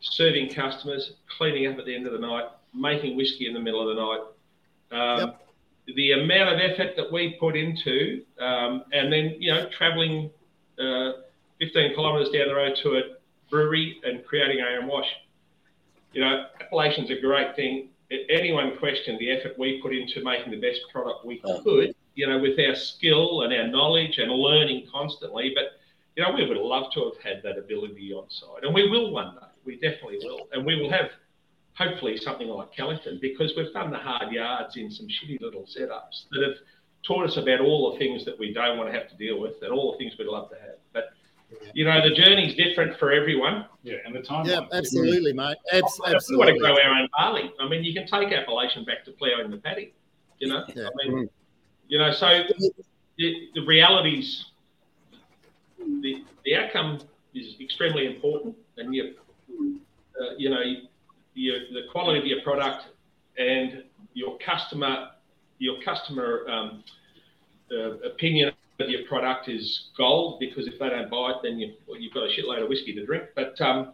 serving customers, cleaning up at the end of the night, making whiskey in the middle of the night. Um, The amount of effort that we put into, um, and then, you know, traveling uh, 15 kilometres down the road to a brewery and creating our own wash. You know, appellation's a great thing. Anyone question the effort we put into making the best product we could, you know, with our skill and our knowledge and learning constantly. But, you know, we would love to have had that ability on site, and we will one day. We definitely will. And we will have hopefully something like Callington because we've done the hard yards in some shitty little setups that have taught us about all the things that we don't want to have to deal with and all the things we'd love to have. But, you know, the journey's different for everyone. Yeah, and the time. Yeah, absolutely, mate. Abs- If we want to grow our own barley, I mean, you can take appellation back to ploughing the paddock. You know, Yeah. I mean, you know, so the, the realities, the the outcome is extremely important, and you, uh, you know, your, the quality of your product and your customer, your customer um, uh, opinion of your product is gold because if they don't buy it, then you, well, you've got a shitload of whiskey to drink. But um,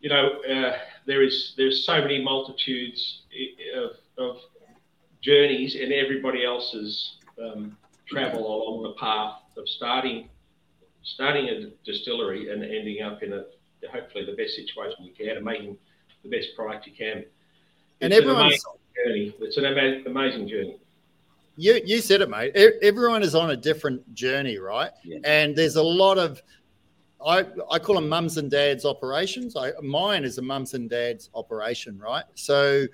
you know, uh, there is there's so many multitudes of, of journeys and everybody else's um, travel along the path of starting starting a distillery and ending up in a hopefully the best situation we can and making the best product you can. And It's an amazing journey. It's an amazing journey. You you said it, mate. Everyone is on a different journey, right? Yeah. And there's a lot of I I call them mums and dads operations. I mine is a mums and dads operation, right? So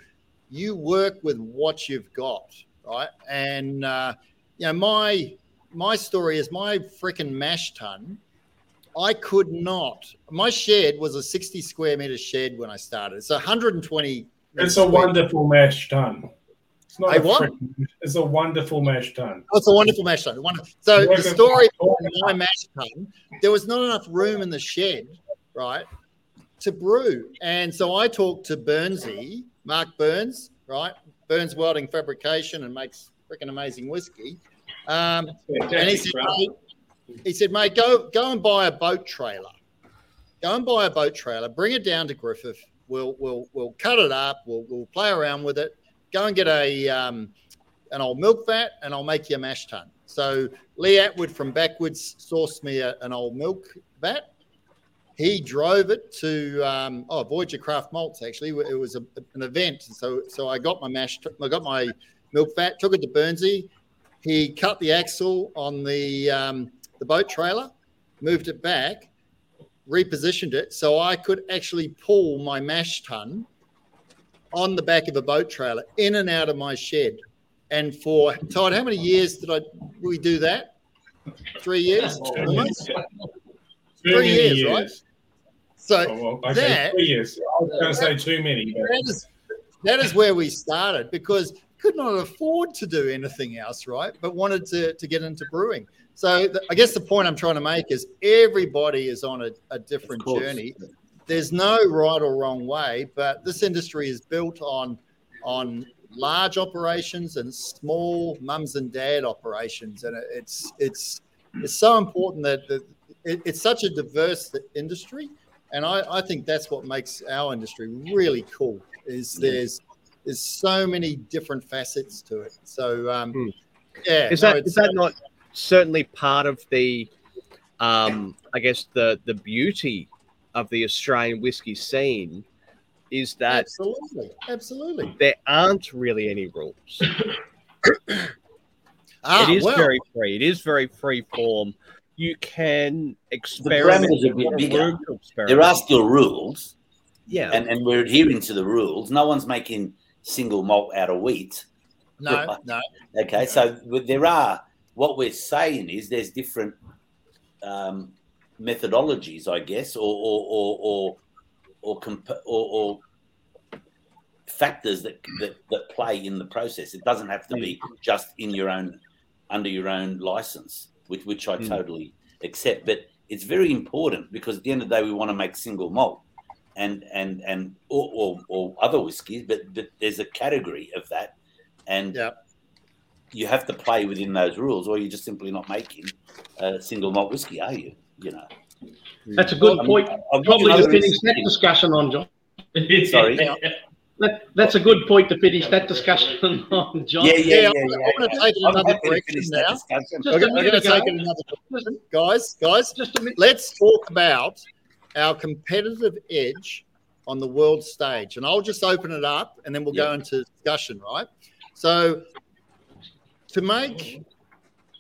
you work with what you've got, right? And uh, you know my my story is my freaking mash tun. I could not. My shed was a 60 square meter shed when I started. It's 120. It's a square- wonderful mash tun. It's not A a what? It's a wonderful mash tun. Oh, it's a wonderful mash tun. So the story of my mash tun, there was not enough room in the shed, right, to brew. And so I talked to Burnsy, Mark Burns, right, Burns Welding Fabrication, and makes freaking amazing whiskey. Um, and he said, mate, he said, mate, go go and buy a boat trailer. Go and buy a boat trailer. Bring it down to Griffith. We'll we'll we'll cut it up. We'll we'll play around with it. Go and get a um, an old milk vat, and I'll make you a mash tun. So Lee Atwood from Backwoods sourced me a, an old milk vat. He drove it to um, oh Voyager Craft Malts. Actually, it was a, an event. So so I got my mash. I got my milk vat. Took it to Burnsy. He cut the axle on the um, the boat trailer, moved it back, repositioned it so I could actually pull my mash tun on the back of a boat trailer in and out of my shed. And for Todd, how many years did I we do that? Three years, almost. Too Three many years, right? So Oh, well, okay, that- three years. I was going to say too many. But that is that is where we started because could not afford to do anything else, right? But wanted to to get into brewing. So the, I guess the point I'm trying to make is everybody is on a, a different journey. There's no right or wrong way, but this industry is built on on large operations and small mums and dad operations, and it's it's it's so important that, that it, it's such a diverse industry, and I, I think that's what makes our industry really cool. Is there's there's so many different facets to it. So um, Hmm. yeah, Is no, that it's- is that not certainly part of the, um, I guess the the beauty of the Australian whiskey scene is that absolutely, absolutely. there aren't really any rules. (coughs) Ah, it is well, very free. It is very free form. You can experiment. parameters are a bit bigger. experiment. There are still rules, yeah. and, and we're adhering to the rules. No one's making single malt out of wheat. no, no, Okay, so there are what we're saying is there's different um, methodologies, I guess, or or or or or, comp- or, or factors that, that that play in the process. It doesn't have to be just in your own under your own license, which which I Mm. totally accept. But it's very important because at the end of the day, we want to make single malt and and and or, or, or other whiskies, but but there's a category of that, and Yeah. you have to play within those rules, or you're just simply not making a single malt whiskey, are you? You know. Hmm. That's a good I mean, point. I've got Probably to another finish that discussion on, John. (laughs) Sorry. That, that's a good point to finish that discussion (laughs) on, John. Yeah, yeah, yeah, Yeah, yeah. I'm gonna take it another direction now. Just I'm a going minute to ago. take it another direction, guys. Guys, Just a minute. let's talk about our competitive edge on the world stage. And I'll just open it up and then we'll go into discussion, right? So, to make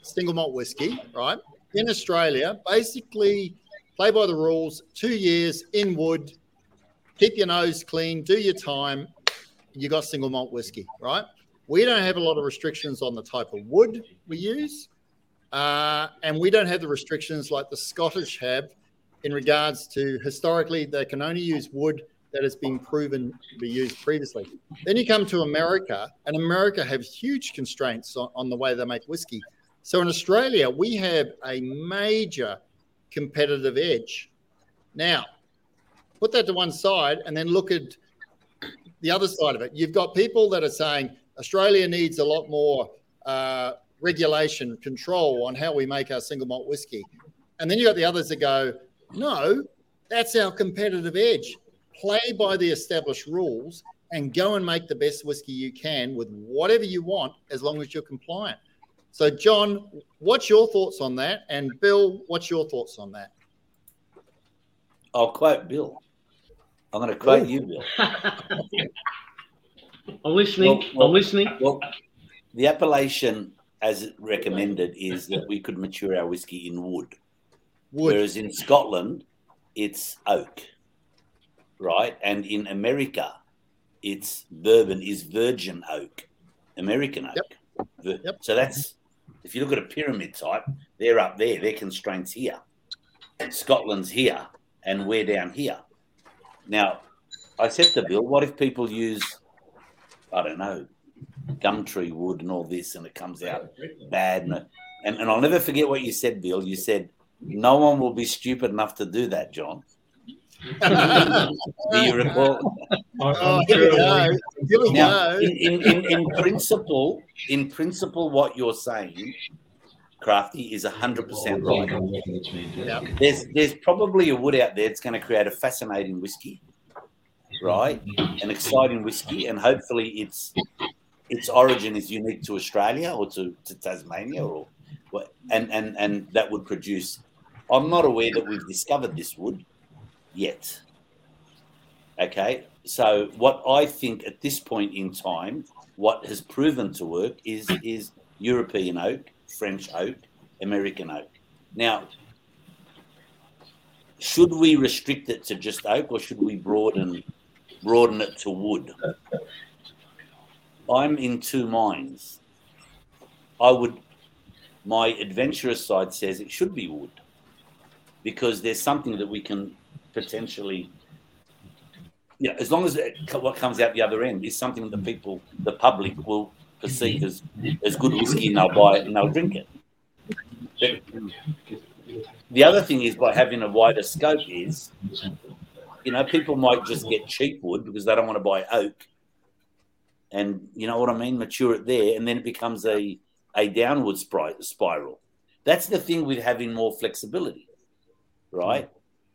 single malt whiskey, right, in Australia, basically play by the rules, two years in wood, keep your nose clean, do your time, you got single malt whiskey, right? We don't have a lot of restrictions on the type of wood we use. Uh, and we don't have the restrictions like the Scottish have in regards to historically they can only use wood that has been proven to be used previously. Then you come to America, and America have huge constraints on, on the way they make whiskey. So in Australia, we have a major competitive edge. Now, put that to one side and then look at the other side of it. You've got people that are saying Australia needs a lot more uh, regulation, control on how we make our single malt whiskey. And then you've got the others that go, no, that's our competitive edge. Play by the established rules and go and make the best whiskey you can with whatever you want as long as you're compliant. So, John, what's your thoughts on that? And Bill, what's your thoughts on that? I'll quote Bill. I'm going to quote you, Bill. (laughs) I'm listening. Well, well, I'm listening. Well, the appellation, as recommended, is that we could mature our whiskey in wood. Wood. Whereas in Scotland, it's oak, right? And in America, it's bourbon is virgin oak, American oak. Ver- Yep. So that's if you look at a pyramid type, they're up there. Their constraints here. Scotland's here, and we're down here. Now, I said to Bill, what if people use, I don't know, gum tree wood and all this, and it comes out bad? And, and, and I'll never forget what you said, Bill. You said, no one will be stupid enough to do that, John. Do (laughs) you? Oh, here we go. Here we Now, in, in, in, in principle, in principle, what you're saying, Crafty, is hundred percent right. There's there's probably a wood out there that's going to create a fascinating whiskey, right? An exciting whiskey, and hopefully its its origin is unique to Australia or to, to Tasmania or what, and and and that would produce. I'm not aware that we've discovered this wood yet. Okay, so what I think at this point in time, what has proven to work is is European oak, French oak, American oak. Now, should we restrict it to just oak, or should we broaden broaden it to wood? I'm in two minds. I would. My adventurous side says it should be wood, because there's something that we can potentially know, as long as it, what comes out the other end is something that people, the public, will perceive as as good whiskey, and they'll buy it and they'll drink it. But the other thing is by having a wider scope is, you know, people might just get cheap wood because they don't want to buy oak, and you know what I mean, mature it there, and then it becomes a a downward spiral. That's the thing with having more flexibility, right?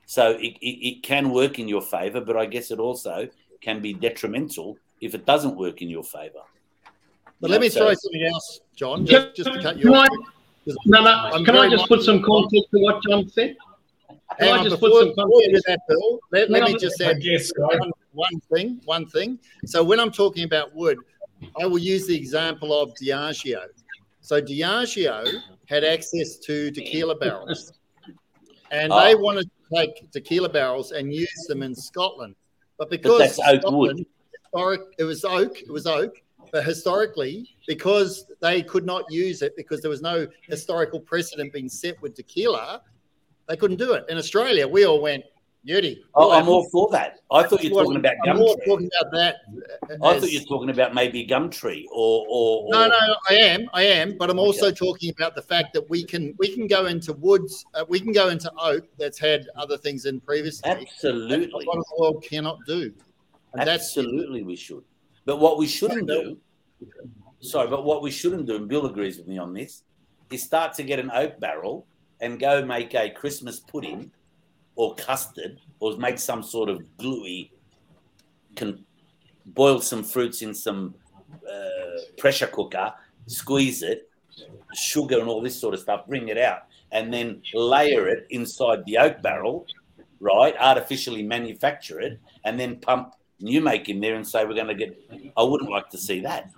So it, it, it can work in your favor, but I guess it also can be detrimental if it doesn't work in your favor. But You let know, me so- throw something else, John, Can, just, just to cut you can I, no, no, I'm can I just put some context to what John said? Can I just before, put some before you context? that, Bill, let, let me just I add guess one, one thing. One thing. So when I'm talking about wood, I will use the example of Diageo. So Diageo had access to tequila barrels, and they Oh. wanted to take tequila barrels and use them in Scotland. But But because that's oak Scotland, wood. historic, it was oak. It was oak. But historically, because they could not use it because there was no historical precedent being set with tequila, they couldn't do it. In Australia, we all went, Yeti. Oh, I'm all for that. I thought you were talking about I'm Gumtree. talking about that. I thought you were talking about maybe Gumtree or or, or no, no, I am, I am, but I'm also talking about the fact that we can we can go into woods, uh, we can go into oak that's had other things in previously. absolutely, What the world cannot do, and that's absolutely we should. But what we shouldn't do, sorry, but what we shouldn't do, and Bill agrees with me on this, is start to get an oak barrel and go make a Christmas pudding or custard or make some sort of gluey, can boil some fruits in some uh, pressure cooker, squeeze it, sugar and all this sort of stuff, bring it out, and then layer it inside the oak barrel, right? Artificially manufacture it, and then pump new make in there and say we're going to get. I wouldn't like to see that.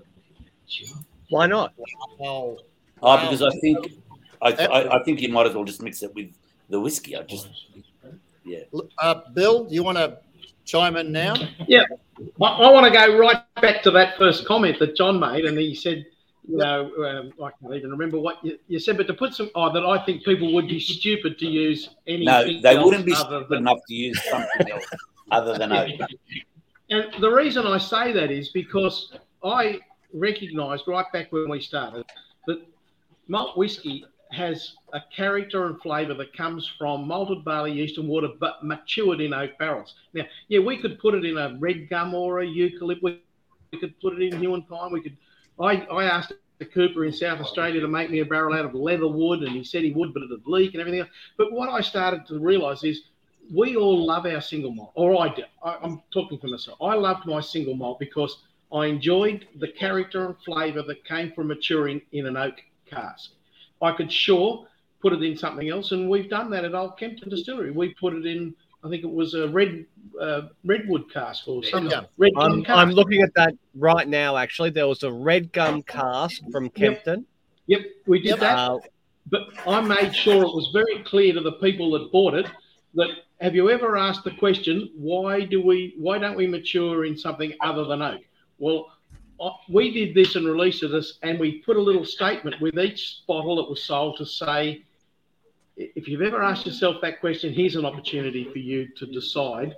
Why not? oh, Oh, because I think I, I, I think you might as well just mix it with the whiskey. I just uh, Bill, do you want to chime in now? I, I want to go right back to that first comment that John made, and he said, you know, um, I can't even remember what you, you said, but to put some, oh, that I think people would be stupid to use anything. no, they else wouldn't be stupid than enough to use something else other than (laughs) oak. And the reason I say that is because I recognised right back when we started that malt whisky has a character and flavour that comes from malted barley, yeast, and water, but matured in oak barrels. Now, yeah, we could put it in a red gum or a eucalypt. We, we could put it in Huon Pine. We could. I, I asked the Cooper in South Australia to make me a barrel out of leather wood, and he said he would, but it'd leak and everything else. But what I started to realise is we all love our single malt, or I do. I, I'm talking for myself. I loved my single malt because I enjoyed the character and flavour that came from maturing in an oak cask. I could sure put it in something else, and we've done that at Old Kempton Distillery. We put it in, I think it was a red uh, redwood cask or something. gum. Red gum I'm, cask. I'm looking at that right now. Actually, there was a red gum cask from Kempton. Yep, we did that. Uh, But I made sure it was very clear to the people that bought it that have you ever asked the question why do we why don't we mature in something other than oak? Well, I- we did this and released this, and we put a little statement with each bottle that was sold to say, if you've ever asked yourself that question, here's an opportunity for you to decide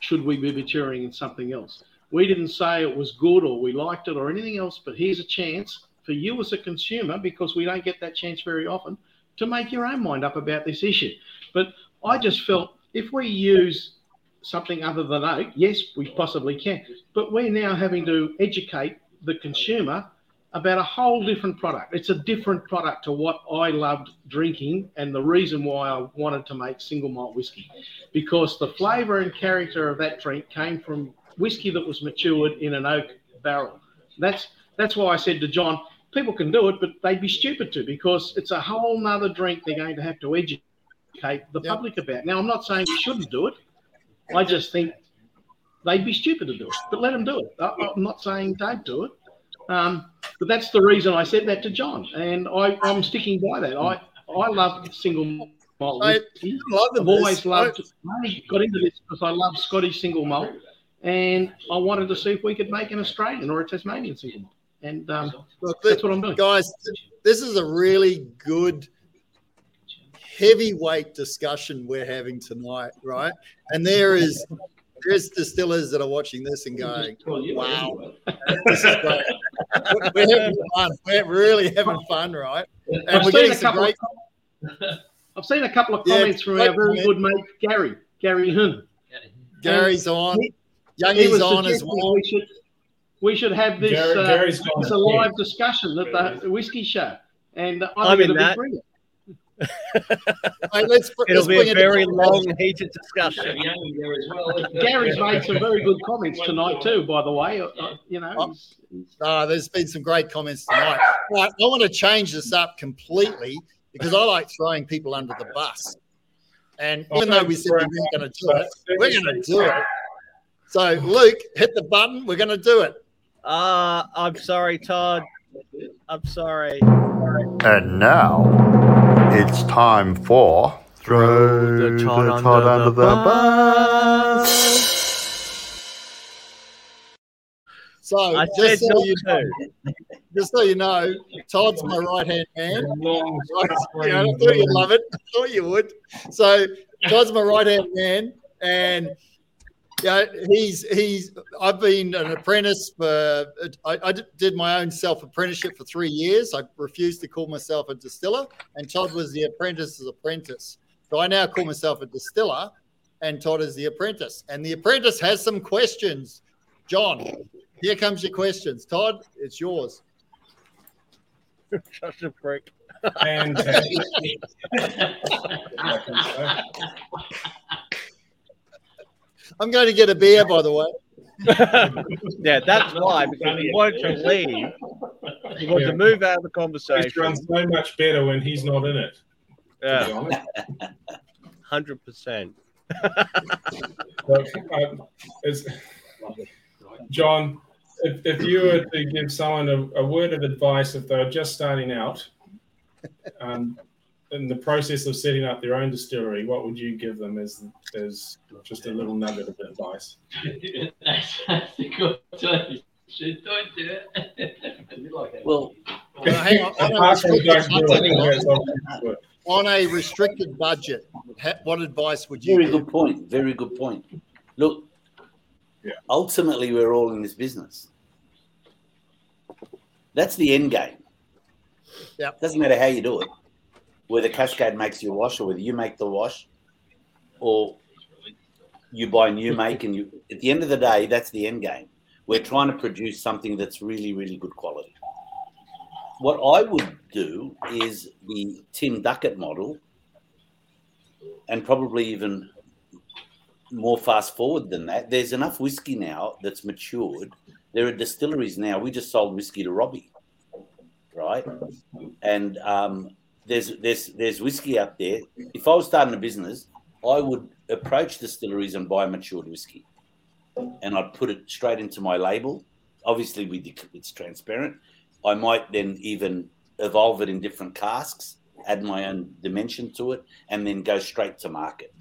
should we be maturing in something else. We didn't say it was good or we liked it or anything else, but here's a chance for you as a consumer, because we don't get that chance very often, to make your own mind up about this issue. But I just felt if we use something other than oak, yes, we possibly can, but we're now having to educate the consumer about a whole different product. It's a different product to what I loved drinking and the reason why I wanted to make single malt whiskey because the flavour and character of that drink came from whiskey that was matured in an oak barrel. That's that's why I said to John, people can do it, but they'd be stupid to because it's a whole nother drink they're going to have to educate the Yep. public about. Now, I'm not saying you shouldn't do it. I just think they'd be stupid to do it, but let them do it. I, I'm not saying don't do it. Um, but that's the reason I said that to John, and I, I'm sticking by that. I, I love single malt I- I've always loved. I got into this because I love Scottish single malt, and I wanted to see if we could make an Australian or a Tasmanian single malt, and um, that's what I'm doing. guys, this is a really good heavyweight discussion we're having tonight, right? And there is there's distillers that are watching this and going, "Wow, this is great." We're- We're having fun. We're really having fun, right? And I've we're seen getting a some couple. great. Of, (laughs) I've seen a couple of Yeah, comments from great our very comment. good mate Gary Gary Hun. Gary's on. He- He Youngie's was on as well. We should we should have this Gary- uh, Gary's gone. as a live discussion at the whiskey show, and I I'm think in it'll be that. brilliant. Hey, let's, it'll let's be a very to- long, heated discussion. Gary's made some very good comments tonight too. By the way, Uh, uh, you know. Oh. he's- Ah, there's been some great comments tonight. Right, I want to change this up completely because I like throwing people under the bus. And even though we said we weren't going to do it, we're going to do it. So, Luke, hit the button. We're going to do it. Uh, I'm sorry, Todd. I'm sorry. And now it's time for throw the Todd, under, the, bus. So, I just said so, you know, just so you know, Todd's my right hand man. Long You know, I thought you'd love it. I thought you would. So Todd's my right hand man, and yeah, he's he's. I've been an apprentice for. I, I did my own self apprenticeship for three years. I refused to call myself a distiller, and Todd was the apprentice's apprentice. So I now call myself a distiller, and Todd is the apprentice. And the apprentice has some questions. John, here comes your questions. Todd, it's yours. Such a prick. Fantastic. (laughs) I'm going to get a beer, by the way. (laughs) yeah, that's why, because he wanted to leave. He wanted to move out of the conversation. It runs so much better when he's not in it. Yeah, hundred percent. But, um, it's- John, if, if you were to give someone a, a word of advice if they're just starting out um, in the process of setting up their own distillery, what would you give them as, as just a little nugget of advice? (laughs) that's, that's a good one. Should don't do it. (laughs) Well, (laughs) Well, hang on. On a restricted don't do it, budget, that's obviously good. on a restricted budget, what advice would you Very give? good point. Very good point. Look, Yeah. ultimately, we're all in this business. That's the end game. Yep. Doesn't matter how you do it, whether Cascade makes your wash or whether you make the wash, or you buy new make and you. At the end of the day, that's the end game. We're trying to produce something that's really, really good quality. What I would do is the Tim Duckett model, and probably even more fast forward than that. There's enough whiskey now that's matured. There are distilleries now. We just sold whiskey to Robbie, right? And um, there's there's there's whiskey out there. If I was starting a business, I would approach distilleries and buy matured whiskey, and I'd put it straight into my label. Obviously, with it's transparent. I might then even evolve it in different casks, add my own dimension to it, and then go straight to market.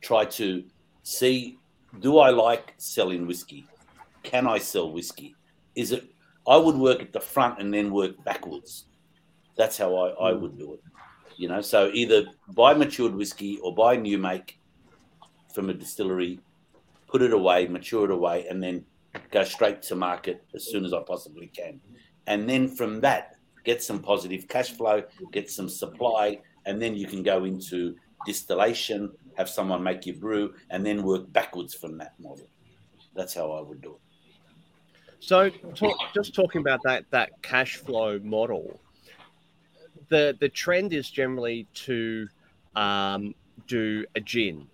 Try to see: Do I like selling whiskey? Can I sell whiskey? Is it? I would work at the front and then work backwards. That's how I, I would hmm. do it. You know, so either buy matured whiskey or buy new make from a distillery, put it away, mature it away, and then go straight to market as soon as I possibly can. And then from that, get some positive cash flow, get some supply, and then you can go into distillation, have someone make your brew, and then work backwards from that model. That's how I would do it. So, talk, just talking about that that cash flow model, the the trend is generally to um, do a gin,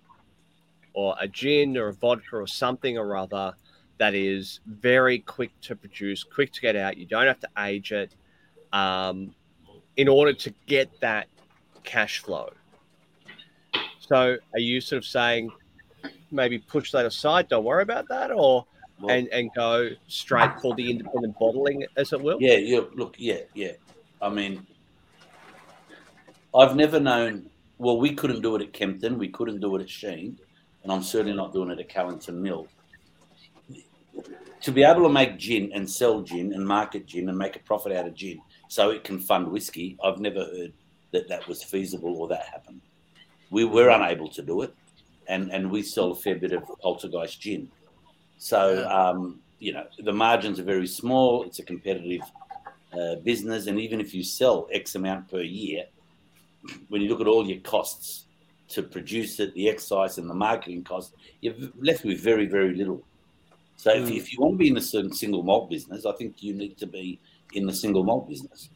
or a gin, or a vodka, or something or other that is very quick to produce, quick to get out. You don't have to age it, um, in order to get that cash flow. So, are you sort of saying maybe push that aside? Don't worry about that, or Well- and and go straight for the independent bottling, as it will. Yeah, yeah. Look, yeah, yeah. I mean, I've never known. Well, we couldn't do it at Kempton. We couldn't do it at Shene, and I'm certainly not doing it at Callington Mill. To be able to make gin and sell gin and market gin and make a profit out of gin, so it can fund whiskey, I've never heard that that was feasible or that happened. We were unable to do it, and and we sell a fair bit of poltergeist gin. So um, you know the margins are very small. It's a competitive uh, business, and even if you sell X amount per year, when you look at all your costs to produce it, the excise and the marketing cost, you're left with very very little. So if, mm. if you want to be in the certain single malt business, I think you need to be in the single malt business,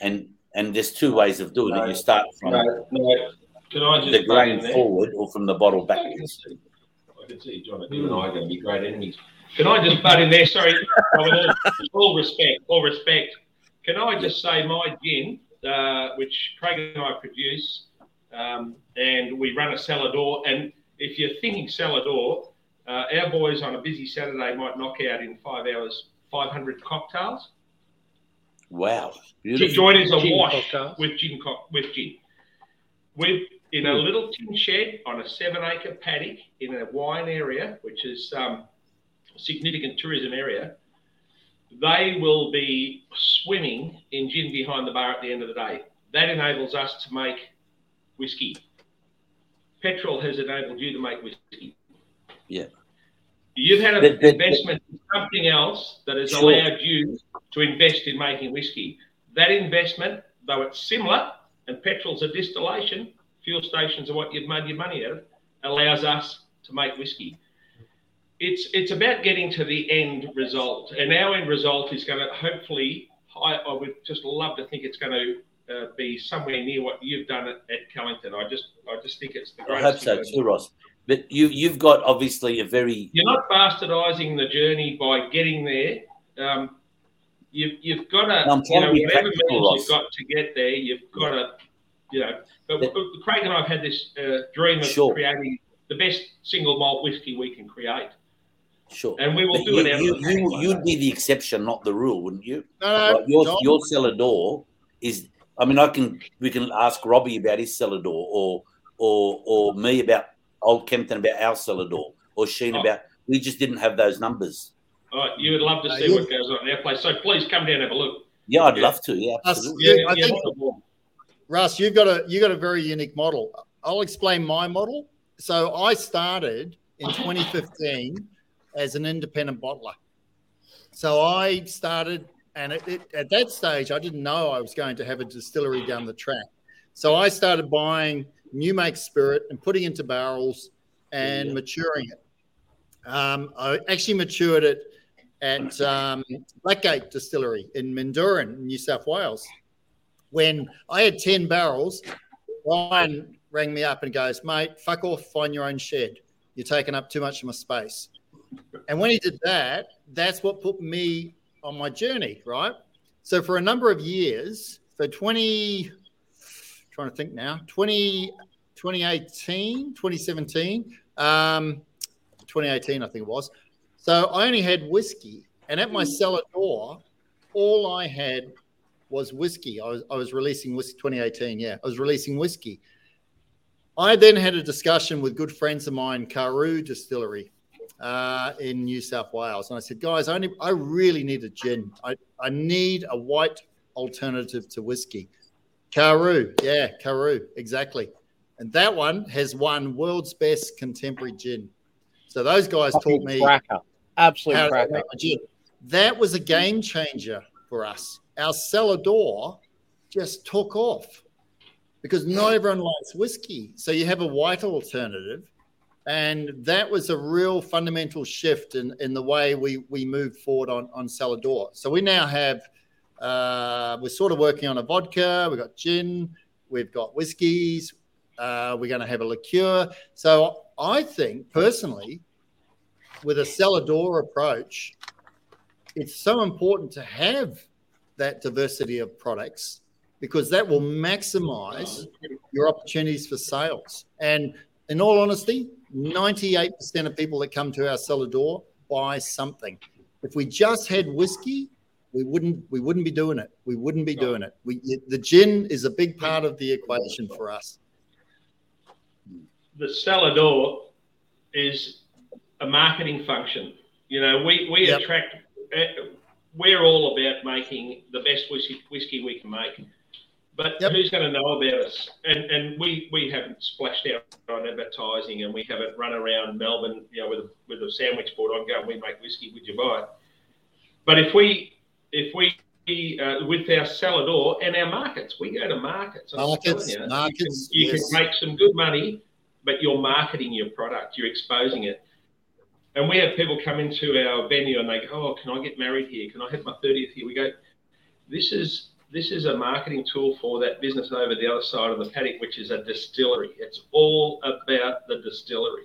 and and there's two ways of doing it. You start from No, no. Can I just the grain forward or from the bottle backwards. I can see John, you and I are going to be great enemies. Can I just butt in there? Sorry, all, (laughs) all respect, all respect. Can I just say my gin, uh, which Craig and I produce, um, and we run a cellar door. And if you're thinking cellar door, uh, our boys on a busy Saturday might knock out in five hours 500 cocktails. Wow, Gin beautiful. joint is a Gin wash cocktails. with gin, co- with gin. We've in a little tin shed on a seven acre paddock in a wine area, which is um, a significant tourism area. They will be swimming in gin behind the bar at the end of the day. That enables us to make whiskey. Petrol has enabled you to make whiskey. Yeah. You've had an investment in something else that has Sure. allowed you to invest in making whiskey. That investment, though it's similar, and petrol's a distillation, fuel stations are what you've made your money out of, allows us to make whiskey. It's it's about getting to the end result, and our end result is going to hopefully. I, I would just love to think it's going to uh, be somewhere near what you've done at, at Callington. I just I just think it's the I greatest. hope so too, Ross. But you you've got obviously a very You're not bastardising the journey by getting there. Um, you've, you've got to, I'm you know, whatever means you've got to get there, you've got to, you know. But, But- but Craig and I have had this uh, dream of Sure. creating the best single malt whiskey we can create, sure. and we will But do you, it out you, of the you, paddock. you'd be the exception, not the rule, wouldn't you? No, no, Like your John, your cellar door is. I mean, I can we can ask Robbie about his cellar door, or or or me about Old Kempton about our cellar door, or Shene Oh. about. We just didn't have those numbers. All right, you would love to Uh, see you- what goes on in our place. So please come down and have a look. Yeah, I'd Yeah. love to. Yeah, absolutely. Yeah, Yeah, I yeah, think- Russ, you've got a you got a very unique model. I'll explain my model. So I started in 2015 as an independent bottler. So I started, and it, it, at that stage, I didn't know I was going to have a distillery down the track. So I started buying new make spirit and putting into barrels and Yeah. maturing it. Um, I actually matured it at um, Blackgate Distillery in Mendooran, New South Wales. When I had 10 barrels, Ryan rang me up and goes, mate, fuck off, find your own shed. You're taking up too much of my space. And when he did that, that's what put me on my journey, right? So for a number of years, so 20, trying to think now, 20, 2018, 2017, um, 2018, I think it was. So I only had whiskey, and at my cellar door, all I had was whiskey. I was, I was releasing whiskey 2018. Yeah, I was releasing whiskey. I then had a discussion with good friends of mine, Karu Distillery uh, in New South Wales, and I said, guys, I, need, I really need a gin. I, I need a white alternative to whiskey. Karu, yeah, Karu, exactly. And that one has won world's best contemporary gin. So those guys taught me cracker, absolute cracker. make a gin. That was a game changer for us. Our cellar door just took off because not everyone likes whiskey. So you have a white alternative. And that was a real fundamental shift in, in the way we, we moved forward on, on cellar door. So we now have, uh, we're sort of working on a vodka, we've got gin, we've got whiskeys, uh, we're going to have a liqueur. So I think personally, with a cellar door approach, it's so important to have that diversity of products because that will maximize your opportunities for sales. And in all honesty, 98% of people that come to our cellar door buy something. If we just had whiskey, we wouldn't we wouldn't be doing it. We wouldn't be doing it. We the gin is a big part of the equation for us. the cellar door is a marketing function. You know, we, we Yep. attract, eh, we're all about making the best whiskey, whiskey we can make. But Yep. who's going to know about us? And and we, we haven't splashed out on advertising and we haven't run around Melbourne, you know, with a, with a sandwich board on, go, we make whiskey, would you buy it? But if we, if we, uh, with our cellar door and our markets, we go to markets. I'm Markets, you, markets, you, can, you yes. can make some good money, but you're marketing your product, you're exposing it. And we have people come into our venue and they go, "Oh, can I get married here? Can I have my thirtieth here?" We go, "This is this is a marketing tool for that business over the other side of the paddock, which is a distillery. It's all about the distillery.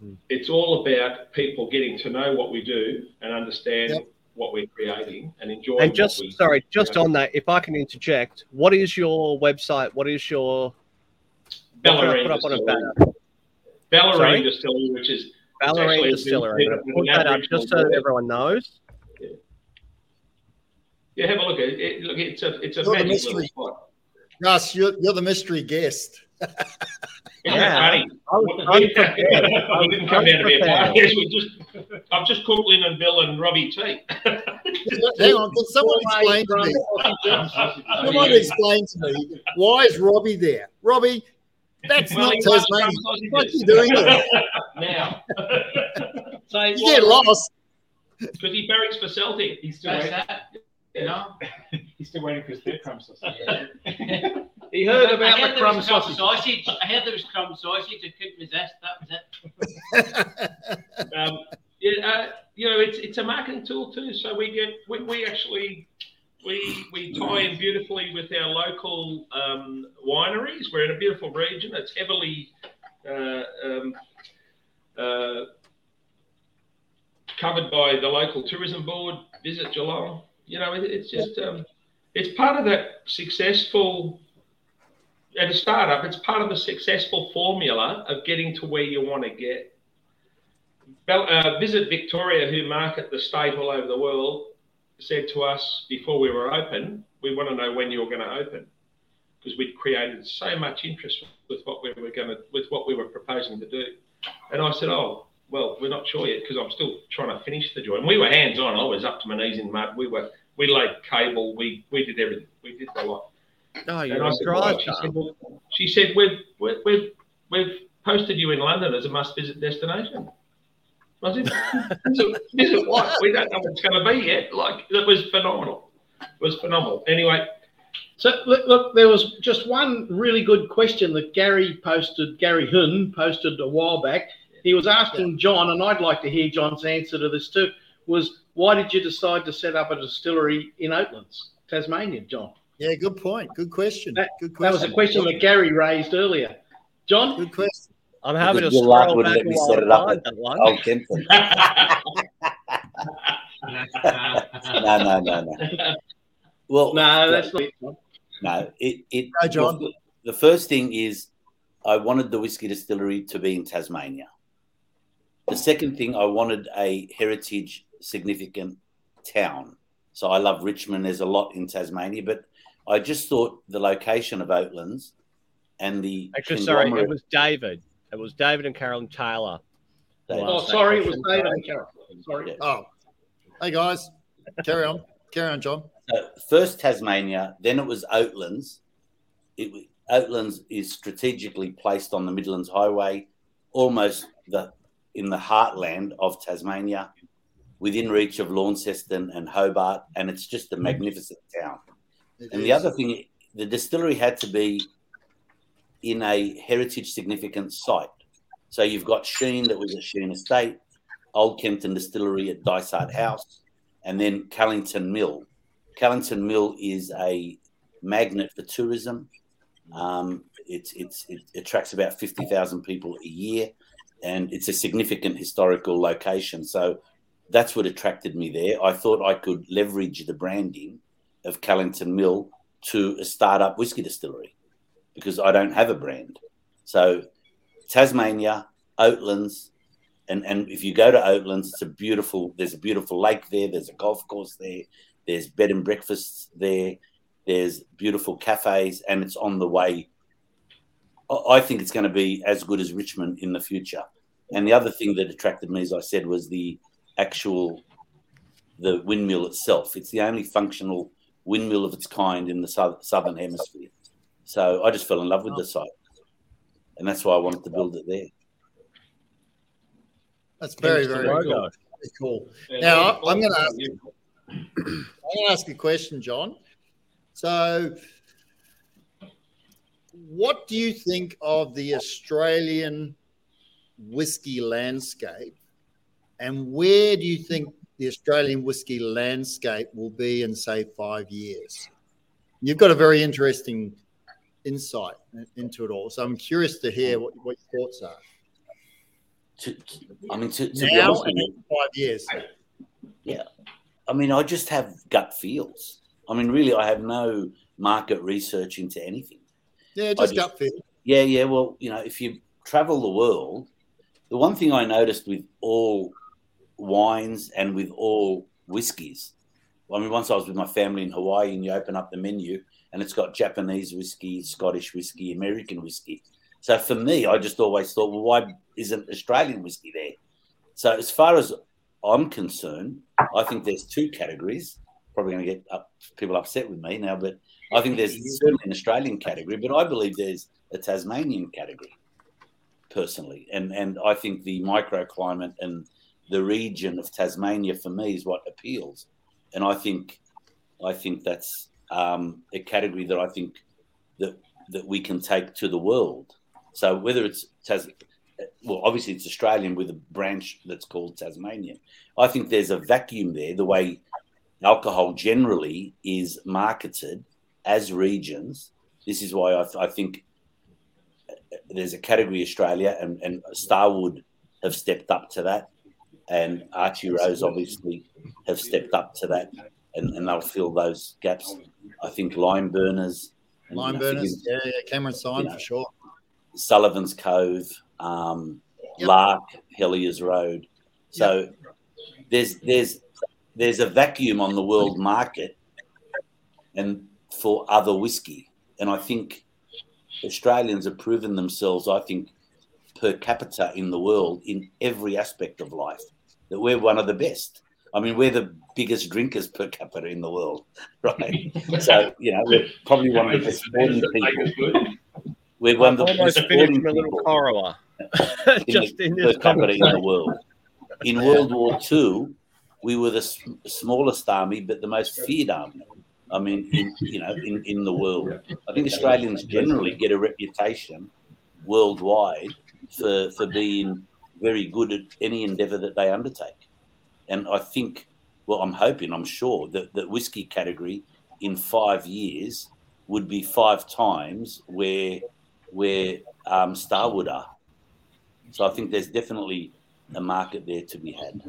Hmm. It's all about people getting to know what we do and understand Yep. what we're creating and enjoying. And just sorry, just on that, if I can interject, what is your website? What is your Bellarine put up on a Distillery. banner? Bellarine Distillery, which is Bellarine Distillery. an- I'm gonna put that up just so that everyone knows. Yeah, have a look at it. it look, it's a it's a You're magic mystery. little spot. Russ, you're, you're the mystery guest. (laughs) Isn't Yeah. funny? I was unprepared. (laughs) I we was didn't come down to be a unprepared. party. Yes, we just, I've just cooked Lynn and Bill and Robbie tea. (laughs) Hang on, can someone explain to me? Someone explain to me why is Robbie there? Robbie, that's Well, not Tasmania. What are you doing there? now. So You get lost. Because he barracks for Celtic. He's still That's that. You know, (laughs) He's still waiting for his third crumb sausage. (laughs) he heard about heard the there crumb was crumb sausage. sausage. I heard there was crumb sausage. I couldn't resist. That was it. (laughs) Um, yeah, uh, you know, it's it's a marketing tool too. So we get we, we actually we we tie in beautifully with our local um, wineries. We're in a beautiful region. It's heavily uh, um, uh, covered by the local tourism board. Visit Geelong. You know, it, it's just um, it's part of that successful. At a startup, it's part of the successful formula of getting to where you want to get. Bel- uh, Visit Victoria, who market the state all over the world, said to us before we were open, we want to know when you're going to open, because we'd created so much interest with what we were going to, with what we were proposing to do. And I said, oh, well, we're not sure yet because I'm still trying to finish the joint. We were hands on. I was up to my knees in mud. We were, we laid cable. We we did everything. We did the lot. Oh, you're I a said, drive "Right." She said, well, she said, we've, we've, we've, we've posted you in London as a must visit destination. I said, visit, visit what? We don't know what it's going to be yet. Like, it was phenomenal. It was phenomenal. Anyway, So look, look, there was just one really good question that Gary posted. Gary Hun posted a while back. He was asking John, and I'd like to hear John's answer to this too. Was why did you decide to set up a distillery in Oatlands, Tasmania, John? Yeah, good point. Good question. That- Good That was a question that Gary raised earlier. John, Good question. I'm having to Because your luck scroll wouldn't back let me while set I it up find at that one. Old Kempton. (laughs) no, no, no, no. Well, No, that's not it. no. It, it. Go, John. well, the first thing is, I wanted the whiskey distillery to be in Tasmania. The second thing, I wanted a heritage significant town. So I love Richmond. There's a lot in Tasmania, but I just thought the location of Oatlands and the Actually, sorry, it was David. It was David and Carolyn Taylor. David. Oh, sorry, it was. David and Carol. Sorry. Yeah. Oh, hey guys, carry on, carry on, John. So first Tasmania, then it was Oatlands. It, Oatlands is strategically placed on the Midlands Highway, almost the in the heartland of Tasmania, within reach of Launceston and Hobart, and it's just a magnificent town. It And the other thing, the distillery had to be in a heritage significant site. So you've got Shene, that was at Shene Estate, Old Kempton Distillery at Dysart House, and then Callington Mill. Callington Mill is a magnet for tourism. Um, it's, it's, it attracts about 50,000 people a year, and it's a significant historical location. So that's what attracted me there. I thought I could leverage the branding of Callington Mill to a startup whiskey distillery because I don't have a brand. So Tasmania, Oatlands, and, and if you go to Oatlands, it's a beautiful. There's a beautiful lake there. There's a golf course there. There's bed and breakfasts there. There's beautiful cafes, and it's on the way. I- I think it's going to be as good as Richmond in the future. And the other thing that attracted me, as I said, was the actual the windmill itself. It's the only functional windmill of its kind in the south, southern hemisphere. So I just fell in love with the site, and that's why I wanted to build it there. That's very, very cool. Very cool. Now, I'm gonna awesome. ask- (clears throat) I'm going to ask a question, John. So, what do you think of the Australian whiskey landscape, and where do you think the Australian whiskey landscape will be in, say, five years? You've got a very interesting insight into it all, so I'm curious to hear what, what your thoughts are To, I mean, to, to be now honest with you, in five years. Yeah, I mean, I just have gut feels. I mean, really, I have no market research into anything. Yeah, just just- gut feel. Yeah, yeah. Well, you know, if you travel the world, the one thing I noticed with all wines and with all whiskies, I mean, once I was with my family in Hawaii and you open up the menu and it's got Japanese whiskey, Scottish whiskey, American whiskey. So for me, I just always thought, well, why isn't Australian whiskey there? So as far as I'm concerned, I think there's two categories. Probably going to get up, people upset with me now, but I think there's certainly an Australian category, but I believe there's a Tasmanian category, personally. And and I think the microclimate and the region of Tasmania for me is what appeals. And I think I think that's um, a category that I think that that we can take to the world. So whether it's Tas, well, obviously it's Australian with a branch that's called Tasmanian. I think there's a vacuum there. The way alcohol generally is marketed as regions. This is why I, th- I think there's a category Australia and, and Starward have stepped up to that. And Archie Rose obviously have stepped up to that and, and they'll fill those gaps. I think Limeburners, Lime burners, yeah, yeah, Cameron Syme you know, for sure. Sullivan's Cove, um, Yep. Lark, Hellyers Road. So there's there's there's a vacuum on the world market, and for other whiskey, and I think Australians have proven themselves. I think per capita in the world in every aspect of life that we're one of the best. I mean, we're the biggest drinkers per capita in the world, (laughs) right? so you know, we're probably one of the best sporting people. We're one of the almost best sporting people (laughs) Just the, in per this capita in the world. In World War II, we were the smallest army, but the most feared army. I mean, (laughs) in, you know, in, in the world. I think Australians generally get a reputation worldwide for for being very good at any endeavour that they undertake. And I think, well, I'm hoping, I'm sure that the whiskey category in five years would be five times where where um, Starward are. So I think there's definitely a market there to be had.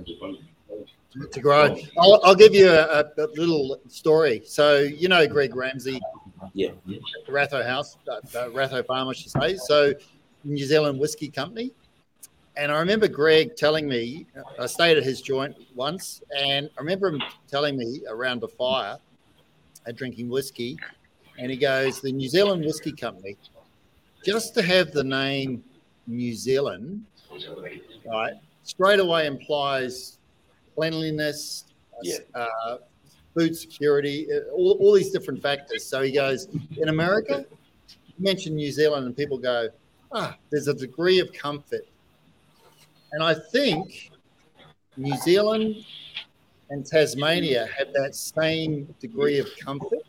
To grow. I'll, I'll give you a, a, little story. So you know Greg Ramsey, Yeah. the Ratho House, uh, uh, Ratho Farm, I should say. So New Zealand Whiskey Company. And I remember Greg telling me, I stayed at his joint once, and I remember him telling me around a fire, at drinking whiskey, and he goes, the New Zealand Whiskey Company, just to have the name New Zealand, right, straight away implies cleanliness, Yeah. uh, food security, uh, all, all these different factors. So he goes, in America, you mention New Zealand, and people go, ah, there's a degree of comfort. And I think New Zealand and Tasmania have that same degree of comfort.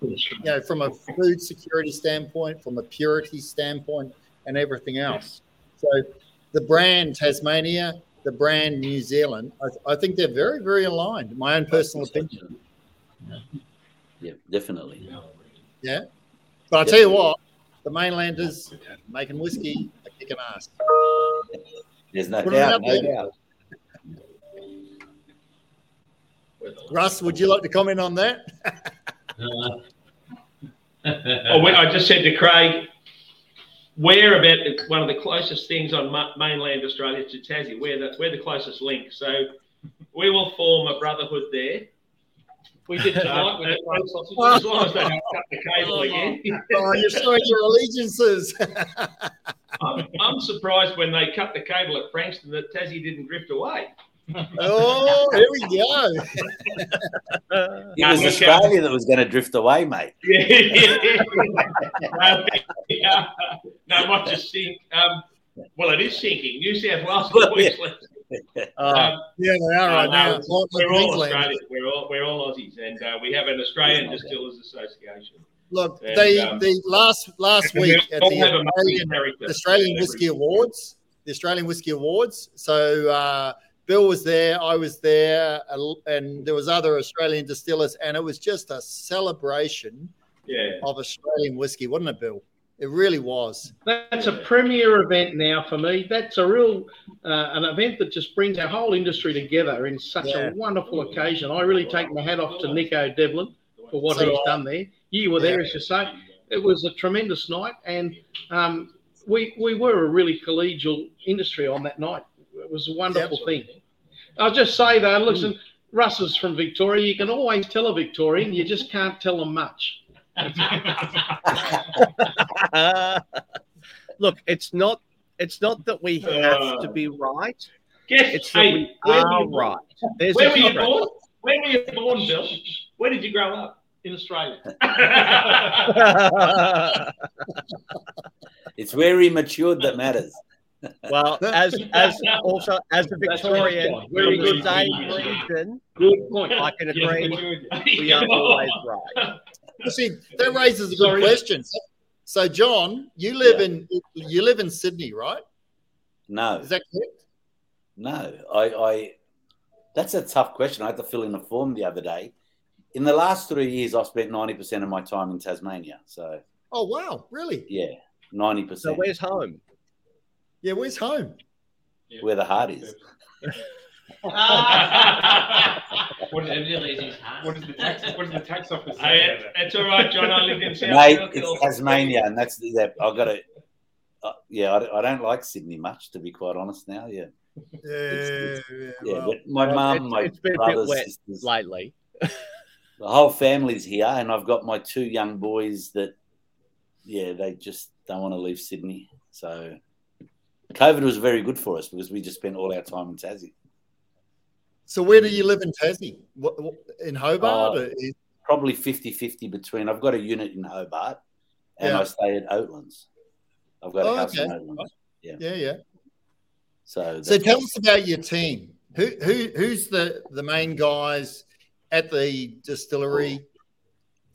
You know, from a food security standpoint, from a purity standpoint, and everything else. So the brand Tasmania, the brand New Zealand, I, I think they're very, very aligned. My own personal opinion. Yeah, definitely. Yeah. But I tell you what, the mainlanders making whiskey are kicking ass. There's no Put doubt, no there. doubt. Russ, would you like to comment on that? (laughs) Oh, we- I just said to Craig, we're about one of the closest things on ma- mainland Australia to Tassie. We're the, we're the closest link. So we will form a brotherhood there. We did (laughs) tonight with as, the front sausage. as long as they don't cut the cable again. Oh, you're showing your allegiances. (laughs) I'm, I'm surprised when they cut the cable at Frankston that Tassie didn't drift away. (laughs) oh, here we go. It was Australia that was going to drift away, mate. yeah. No, not just sink. Um, well, it is sinking. New South Wales is Queensland. (laughs) Um, Yeah, they are right no, now. no, It's like we're all Australians. We're all we're all Aussies, and uh, we have an Australian Distillers Association. Look, And, the um, the last last week at the have a Maori Australian, character. Australian Yeah, Whiskey Awards, the Australian Whiskey Awards. So uh, Bill was there, I was there, uh, and there was other Australian distillers, and it was just a celebration Yeah. of Australian whiskey, wasn't it, Bill? It really was. That's a premier event now for me. That's a real uh, an event that just brings our whole industry together in such Yeah. a wonderful occasion. I really take my hat off to Nico Devlin for what So he's I. done there. You were there, as you say. It was a tremendous night, and um, we we were a really collegial industry on that night. It was a wonderful thing. I'll just say though, listen, Russ is from Victoria. You can always tell a Victorian, you just can't tell them much. (laughs) Look, it's not it's not that we have uh, to be right. Guess, It's that hey, we where are you right. There's Where were you born? Where were you born, Bill? Where did you grow up? In Australia. (laughs) (laughs) It's where he matured that matters. well, as as also as a Victorian John. from Very good. same region, Good point. I can Yes, agree. good. We are always right. You see, that raises a good question. So, John, you live Yeah. in you live in Sydney, right? No, Is that correct? no. I, I. That's a tough question. I had to fill in a form the other day. In the last three years, I've spent ninety percent of my time in Tasmania. So Oh wow, really? yeah, ninety percent. So percent. where's home? Yeah, where's home? Where the heart is. (laughs) (laughs) What it really is his heart. What does the tax? What does the tax office say? Hey, about that? that's all right, John. I lived in South Mate, Wales. it's Tasmania, and that's. That, I've got to. Uh, yeah, I, I don't like Sydney much, to be quite honest. Now, yeah, Yeah, It's- yeah, yeah. well, but my Well, mum, my it's been a bit brothers, sisters, lately. (laughs) the whole family's here, and I've got my two young boys that, yeah, they just don't want to leave Sydney. So, COVID was very good for us because we just spent all our time in Tassie. So where do you live in Tassie? What, what, in Hobart? Oh. or is- Probably 50-50 between. I've got a unit in Hobart, and Yeah. I stay at Oatlands. I've got Oh, a house in. Oatlands. yeah, yeah. So, So tell us about your team. Who who who's the the main guys at the distillery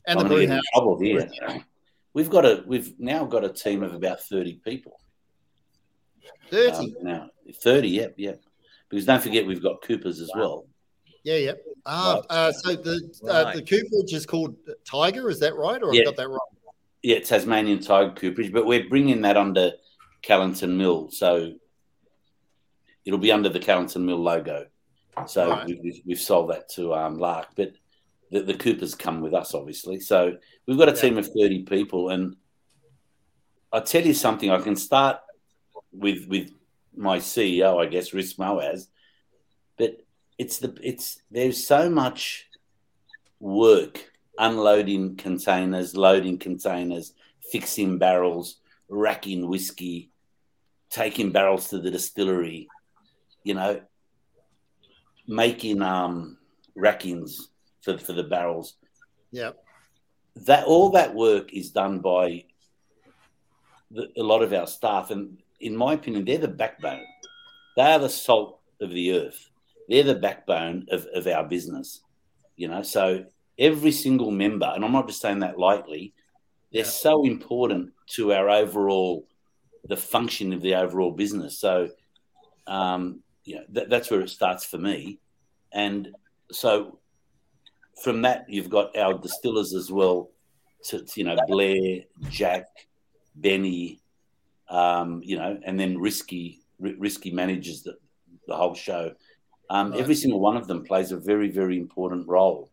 and the I'm gonna brew get in house? trouble here. We've got a we've now got a team of about thirty people. Thirty. Um, now thirty, yep, yep. Because don't forget we've got Coopers as well. Yeah, yeah. Ah, Right. uh, so the uh, Right. the cooperage is called Tiger. Is that right, or Yeah. I got that wrong? Yeah, Tasmanian Tiger Cooperage, but we're bringing that under Callington Mill, so it'll be under the Callington Mill logo. So Right. we, we've, we've sold that to um, Lark, but the, the Coopers come with us, obviously. So we've got a Yeah. team of 30 people. And I'll tell you something, I can start with with my CEO, I guess, Risk Moaz, but it's the it's there's so much work unloading containers, loading containers, fixing barrels, racking whiskey, taking barrels to the distillery, you know, making um rackings for, for the barrels. Yeah. That all that work is done by the, a lot of our staff, and in my opinion, they're the backbone. They are the salt of the earth. They're the backbone of, of our business. You know, so every single member, and I'm not just saying that lightly, they're so important to our overall the function of the overall business. So, um, you know, that, that's where it starts for me. And so, from that, you've got our distillers as well. To, to, you know, Blair, Jack, Benny, um, you know, and then Risky, Risky manages the, the whole show. Um, Right. Every single one of them plays a very, very important role.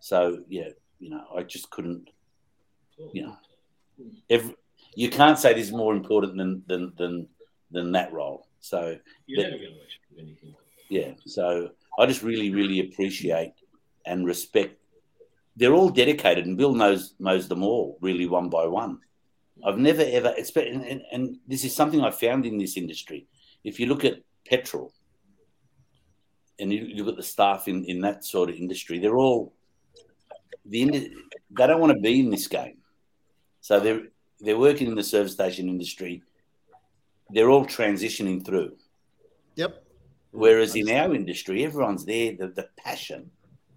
So yeah, you know, I just couldn't, you know, every, you can't say this is more important than than than than that role. So You're that- never going to achieve anything. yeah, so I just really, really appreciate and respect. They're all dedicated, and Bill knows knows them all really one by one. I've never ever expect, and, and, and this is something I found in this industry. If you look at petrol, and you look at the staff in, in that sort of industry, they're all the they don't want to be in this game. So they're they're working in the service station industry. They're all transitioning through. Yep. Whereas in our industry, everyone's there, the, the passion,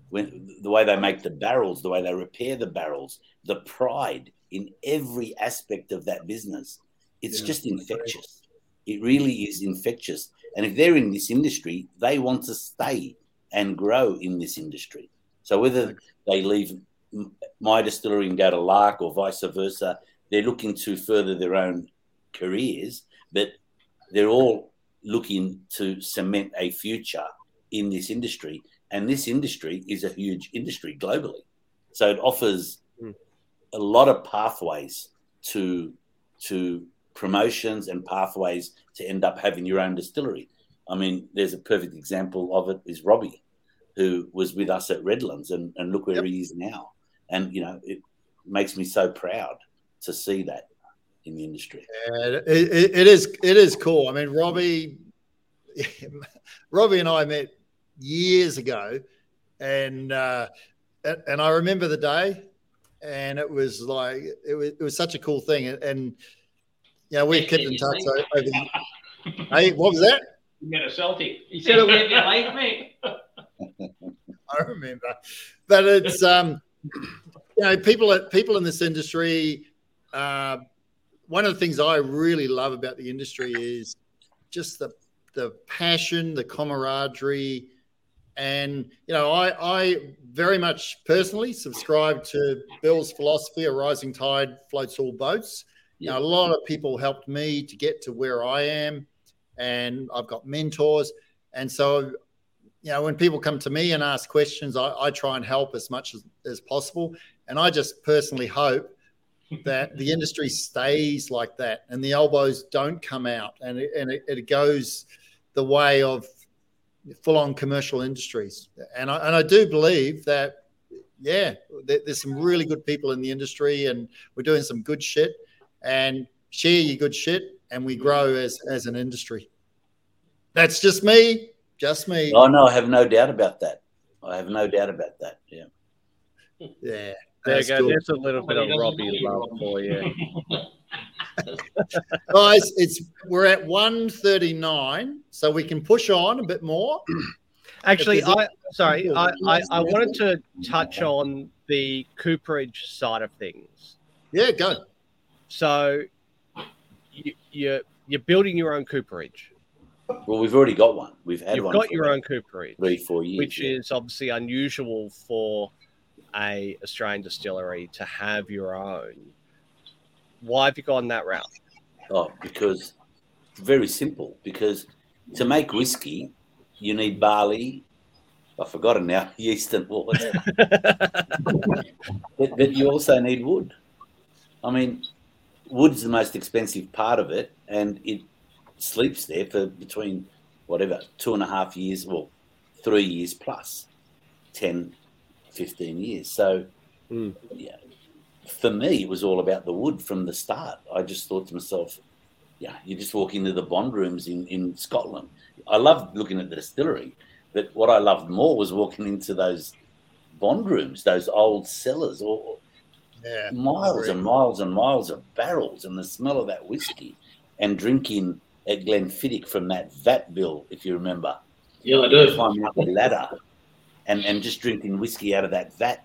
when the way they make the barrels, the way they repair the barrels, the pride in every aspect of that business. It's Yeah. just infectious. It really is infectious. And if they're in this industry, they want to stay and grow in this industry. So whether they leave my distillery and go to Lark or vice versa, they're looking to further their own careers, but they're all looking to cement a future in this industry. And this industry is a huge industry globally. So it offers a lot of pathways to to promotions and pathways to end up having your own distillery. I mean, there's a perfect example of it is Robbie, who was with us at Redlands and, and look where he is now. And you know, it makes me so proud to see that in the industry. Yeah, it, it, it is it is cool. I mean, Robbie, (laughs) Robbie and I met years ago, and uh, and and I remember the day, and it was like it was it was such a cool thing, and, and you know we kept in touch o- over. The, hey, what was that? You get a Celtic. He said it would be like me. (laughs) I remember, but it's um, you know, people at people in this industry. Uh, one of the things I really love about the industry is just the the passion, the camaraderie, and you know, I I very much personally subscribe to Bill's philosophy: a rising tide floats all boats. You know, a lot of people helped me to get to where I am, and I've got mentors, and so you know, when people come to me and ask questions, I, I try and help as much as, as possible. And I just personally hope that the industry stays like that and the elbows don't come out and it, and it, it goes the way of full on commercial industries. And I, and I do believe that, yeah, there, there's some really good people in the industry and we're doing some good shit and share your good shit and we grow as, as an industry. That's just me. Just me. Oh no, I have no doubt about that. I have no doubt about that. Yeah. Yeah. There you go. cool. There's a little bit of Robbie love for you. (laughs) (laughs) Guys, it's we're at 139, so we can push on a bit more. (clears throat) Actually, I sorry, I, I, I wanted to touch on the cooperage side of things. Yeah, go. So you, you're you're building your own cooperage. Well, we've already got one. We've had You've one. got your about own cooperage, three, four years. which yeah. is obviously unusual for a Australian distillery to have your own. Why have you gone that route? Oh, because it's very simple. Because to make whiskey, you need barley, I've forgotten now. (laughs) Yeast and water. (laughs) but, but you also need wood. I mean, wood's the most expensive part of it, and it sleeps there for between whatever two and a half years, well, three years plus 10, 15 years. So, Mm. yeah, for me, it was all about the wood from the start. I just thought to myself, yeah, you just walk into the bond rooms in, in Scotland. I loved looking at the distillery, but what I loved more was walking into those bond rooms, those old cellars, or Yeah. miles and miles and miles of barrels and the smell of that whiskey and drinking at Glenfiddich from that vat bill, if you remember. Yeah, I do. Climbing up the ladder and, and just drinking whiskey out of that vat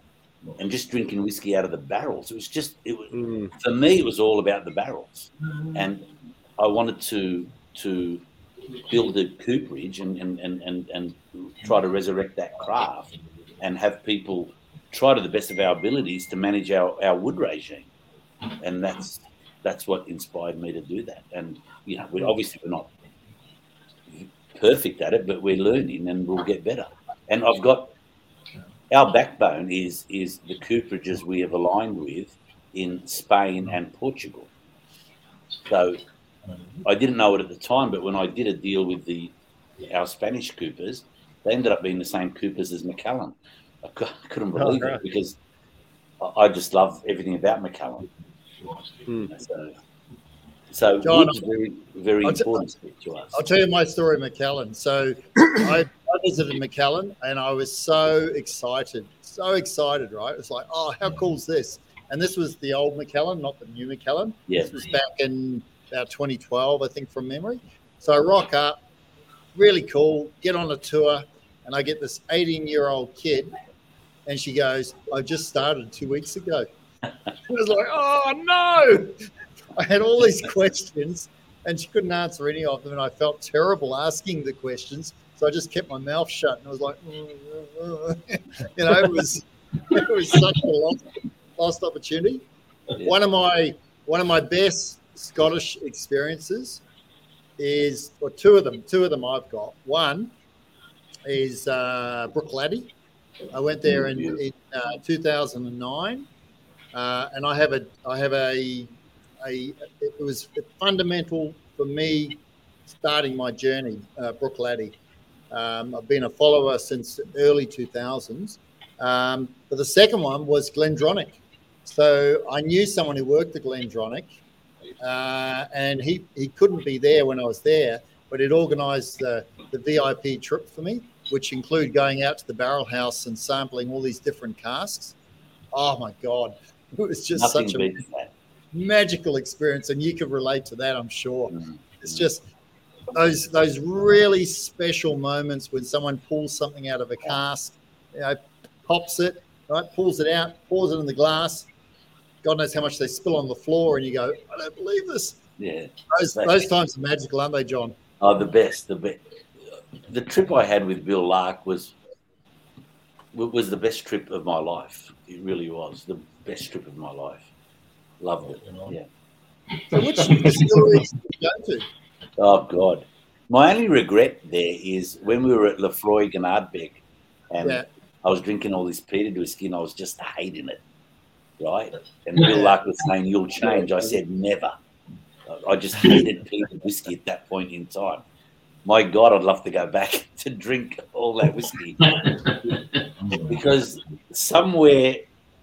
and just drinking whiskey out of the barrels. It was just, it was, Mm. for me, it was all about the barrels. And I wanted to to build a cooperage and, and, and, and, and try to resurrect that craft and have people try to the best of our abilities to manage our, our wood regime. And that's that's what inspired me to do that. And you know, we obviously we're not perfect at it, but we're learning and we'll get better. And I've got our backbone is is the cooperages we have aligned with in Spain and Portugal. So I didn't know it at the time, but when I did a deal with the our Spanish coopers, they ended up being the same coopers as Macallan. I couldn't Oh, believe right. it because I- just love everything about Macallan. Hmm. So, so John, very, very I'll t- important to us. I'll tell you my story, Macallan. So (coughs) I, I visited Macallan and I was so excited, so excited, right? It's like, oh, how cool is this? And this was the old Macallan, not the new Macallan. Yeah. This was back in about 2012, I think, from memory. So I rock up, really cool, get on a tour, and I get this 18 year old kid, and she goes, I just started two weeks ago. I was like, oh no! I had all these questions, and she couldn't answer any of them, and I felt terrible asking the questions. So I just kept my mouth shut, and I was like, (laughs) you know, it was it was such a lost, lost opportunity. One of my one of my best Scottish experiences is, or two of them, two of them I've got. One is uh, Bruichladdich. I went there in, in uh, 2009, uh, and I have a I have a a it was fundamental for me starting my journey, uh, Bruichladdich. Um, I've been a follower since early 2000s. Um, but the second one was GlenDronach. So I knew someone who worked at GlenDronach, uh, and he, he couldn't be there when I was there, but he'd organised the, the VIP trip for me, which included going out to the barrel house and sampling all these different casks. Oh my God. (laughs) It was just Nothing such a magical experience, and you can relate to that, I'm sure. It's just those those really special moments when someone pulls something out of a cask, you know, pops it, right, pulls it out, pours it in the glass. God knows how much they spill on the floor, and you go, I don't believe this. Yeah. Those those times are magical, aren't they, John? Oh, the best, the best. The trip I had with Bill Lark was was the best trip of my life. It really was the best trip of my life. Loved it. Yeah. So which (laughs) distilleries did you go to? Oh God. My only regret there is when we were at Laphroaig and Ardbeg and Yeah. I was drinking all this peated whiskey and I was just hating it. Right? And Bill Lark was saying, You'll change. I said, Never. I just hated peated whiskey at that point in time. My God, I'd love to go back (laughs) to drink all that whiskey. (laughs) because somewhere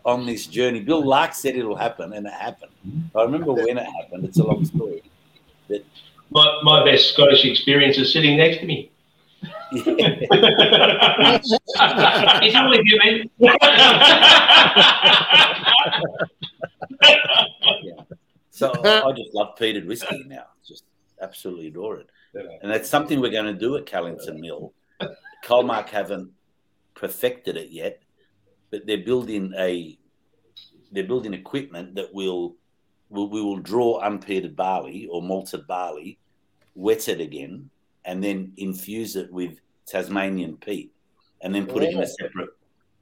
on this journey, Bill Lark said it'll happen, and it happened. I remember when it happened. It's a long story. But My, my best Scottish experience is sitting next to me. He's all with you, man. So I just love peated whiskey now. Just absolutely adore it. And that's something we're going to do at Callington Mill. Colmark haven't perfected it yet, but they're building a they're building equipment that will, will we will draw unpeated barley or malted barley, wet it again, and then infuse it with Tasmanian peat, and then put it in a oh. separate.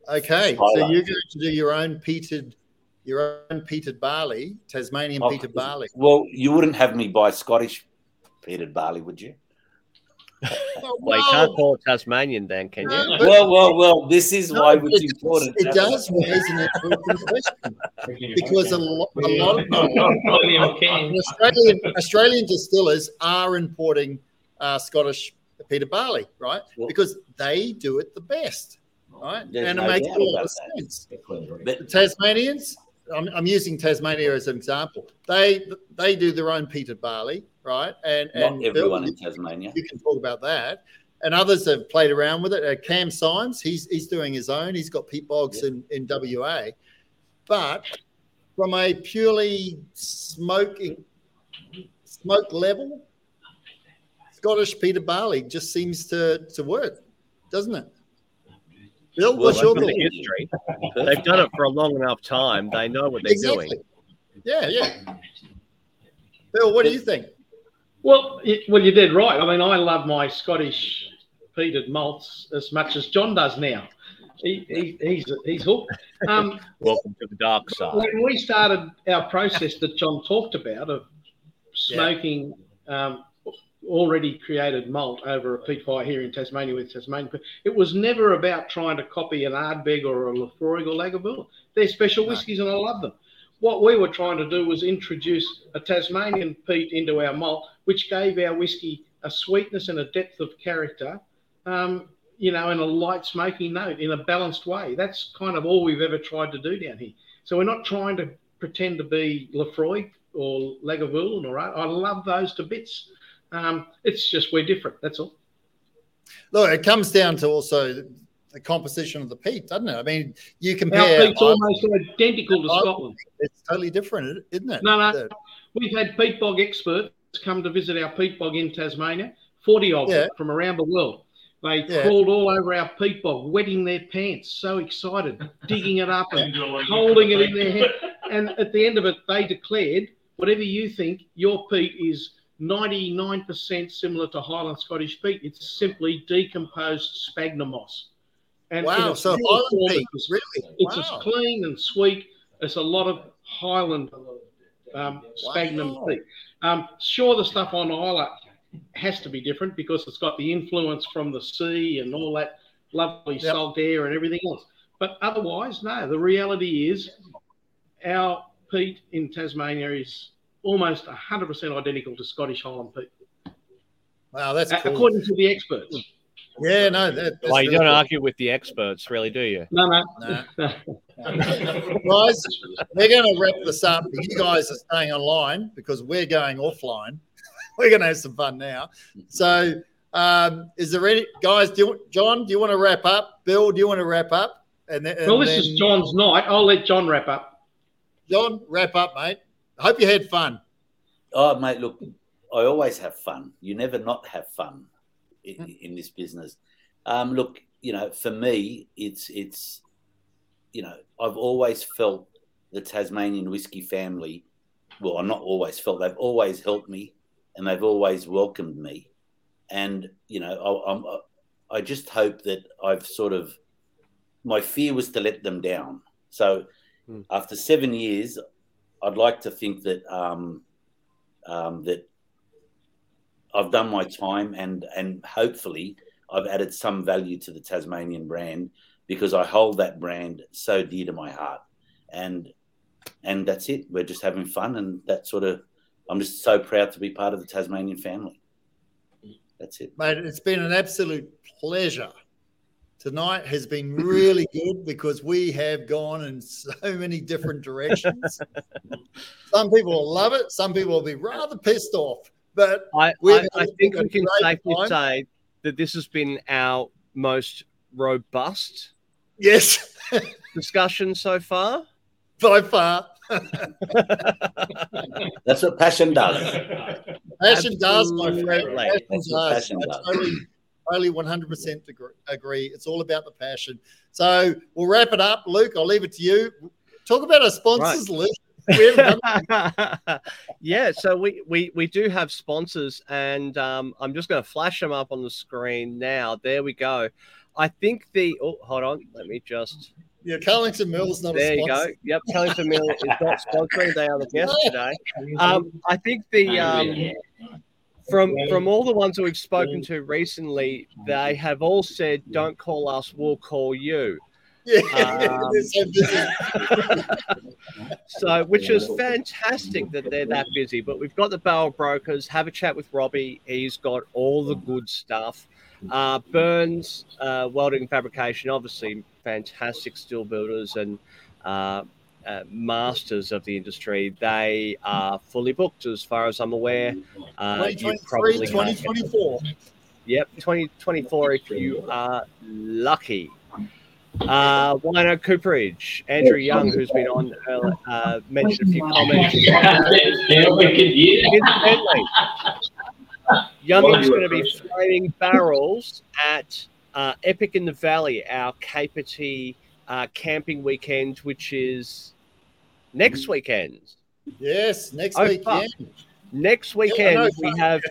Okay, so you're going to do your own peated, your own peated barley, Tasmanian Oh, peated barley. Well, you wouldn't have me buy Scottish peated barley, would you? Well, you can't call it Tasmanian, then, can you? No, but- Well, well, well. This is No, why it it's does- important. It does raise an important question because a lot, a lot of William Australian, Australian distillers are importing uh, Scottish peated barley, right? Yeah. Because they do it the best, right? There's and no it makes a lot of that. sense. But The Tasmanians, I'm, I'm using Tasmania as an example. They they do their own peated barley, right? And not and everyone Bill, in Tasmania. you can talk about that. And others have played around with it. Uh, Cam Symes, he's he's doing his own. He's got peat bogs in, in WA. But from a purely smoking smoke level, Scottish peated barley just seems to, to work, doesn't it? Bill, Well, what's your From thought? the history, they've done it for a long enough time. They know what they're Exactly. doing. Yeah, yeah. Bill, what do you think? Well, it, well, you did right. I mean, I love my Scottish peated malts as much as John does now. He, he, he's he's hooked. Um, (laughs) Welcome to the dark side. when we started our process that John talked about of smoking um, already created malt over a peat fire here in Tasmania with Tasmanian, peat, it was never about trying to copy an Ardbeg or a Laphroaig or Lagavulin. They're special whiskies and I love them. What we were trying to do was introduce a Tasmanian peat into our malt, which gave our whiskey a sweetness and a depth of character, um, you know, and a light smoky note in a balanced way. That's kind of all we've ever tried to do down here. So we're not trying to pretend to be Laphroaig or Lagavulin or I love those to bits. Um, it's just we're different. That's all. Look, it comes down to also the, the composition of the peat, doesn't it? I mean, you compare. Our compare. peat's almost identical to I- Scotland. It's totally different, isn't it? No, no. The- We've had peat bog experts come to visit our peat bog in Tasmania, 40 of Yeah. them from around the world. They Yeah. crawled all over our peat bog, wetting their pants, so excited, (laughs) digging it up and holding it in their hand. And at the end of it, they declared, whatever you think, your peat is 99% similar to Highland Scottish peat. It's simply decomposed sphagnum moss. And wow, so Highland peat, it's- really? it's wow. as clean and sweet as a lot of Highland um, sphagnum Wow. peat. Um, sure, the stuff on Islay has to be different because it's got the influence from the sea and all that lovely Yep. salt air and everything else. But otherwise, no. The reality is, our peat in Tasmania is almost 100% identical to Scottish Highland peat, Wow, that's a- cool. according to the experts. Yeah, no, that, that's Well, you really don't cool. argue with the experts, really, do you? No, no. No. (laughs) guys, we're going to wrap this up. You guys are staying online because we're going offline. (laughs) we're going to have some fun now. So, um, is there any guys? Do you, John? Do you want to wrap up? Bill, do you want to wrap up? And, then, well, and this is John's night. I'll let John wrap up. John, wrap up, mate. Hope you had fun. Oh, mate, look, I always have fun. You never not have fun in, in this business. Um, look, you know, for me, it's it's, you know, I've always felt the Tasmanian whiskey family. Well, I'm not always felt. They've always helped me, and they've always welcomed me. And you know, I, I'm, I just hope that I've sort of. My fear was to let them down. So, Hmm. after seven years, I'd like to think that um, um, that I've done my time and and hopefully I've added some value to the Tasmanian brand because I hold that brand so dear to my heart. And and that's it. We're just having fun and that sort of I'm just so proud to be part of the Tasmanian family. That's it. Mate, it's been an absolute pleasure. Tonight has been really (laughs) good because we have gone in so many different directions. (laughs) some people will love it, some people will be rather pissed off. But I, I, I think we can safely time. say that this has been our most robust yes, (laughs) discussion so far. by far, That's what passion does. passion does, my friend. Absolutely. Passion That's what does. passion does. Totally, totally 100% agree, agree. It's all about the passion. So we'll wrap it up. Luke, I'll leave it to you. Talk about our sponsors list. We (laughs) yeah, so we, we we do have sponsors, and um, I'm just going to flash them up on the screen now. There we go. I think the oh, hold on, let me just. Yeah, Callington Mill's not a space. There a you sponsor. go. Yep, Callington Mill is not sponsoring. They are the guest (laughs) today. Um, I think the um, from from all the ones that we've spoken to recently, they have all said, "Don't call us, we'll call you." Yeah. (laughs) Um, so. Which is fantastic that they're that busy. But we've got the barrel brokers. Have a chat with Robbie. He's got all the good stuff. Uh, Burns uh, Welding and Fabrication, obviously fantastic steel builders and uh, uh, masters of the industry. They are fully booked, as far as I'm aware. Uh, 2023, probably can't get 2024. Yep, 2024 if you are lucky. Uh, Wino Cooperage, Andrew Young, who's been on, uh, mentioned a few comments. (laughs) Yeah, we could hear. Incidentally, Young is going to be framing barrels at uh, Epic in the Valley, our Capertee uh, camping weekend, which is next weekend. Yes, next Oh, weekend. Next weekend know, we have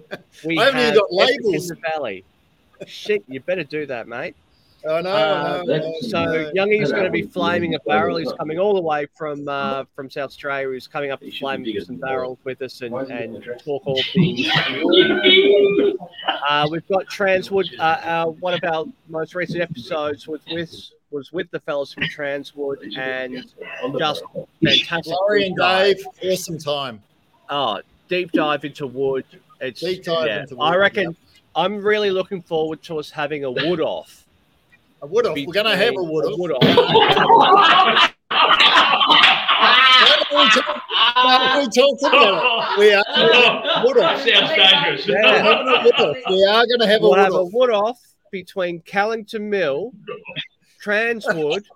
(laughs) we I haven't even got Epic in the Valley. Shit, you better do that, mate. I know, Uh, I know, I know. so Youngie's going to be flaming a barrel. He's coming all the way from uh, from South Australia. He's coming up to flame some barrels with us and, and talk all things. (laughs) Uh, we've got Transwood. Uh, our, one of our most recent episodes was with was with the fellas from Transwood and just fantastic. Laurie and. Dave, awesome time. Oh, deep dive into wood. It's Deep dive yeah, into I wood, reckon I'm really looking forward to us having a wood off. A wood off. We're going to have a wood off. wood off. We talking- what are we talking about? We are gonna have a wood off. Sounds dangerous. We're having a wood off. We are going to have a we'll wood have a wood off between Callington Mill, Transwood. (laughs)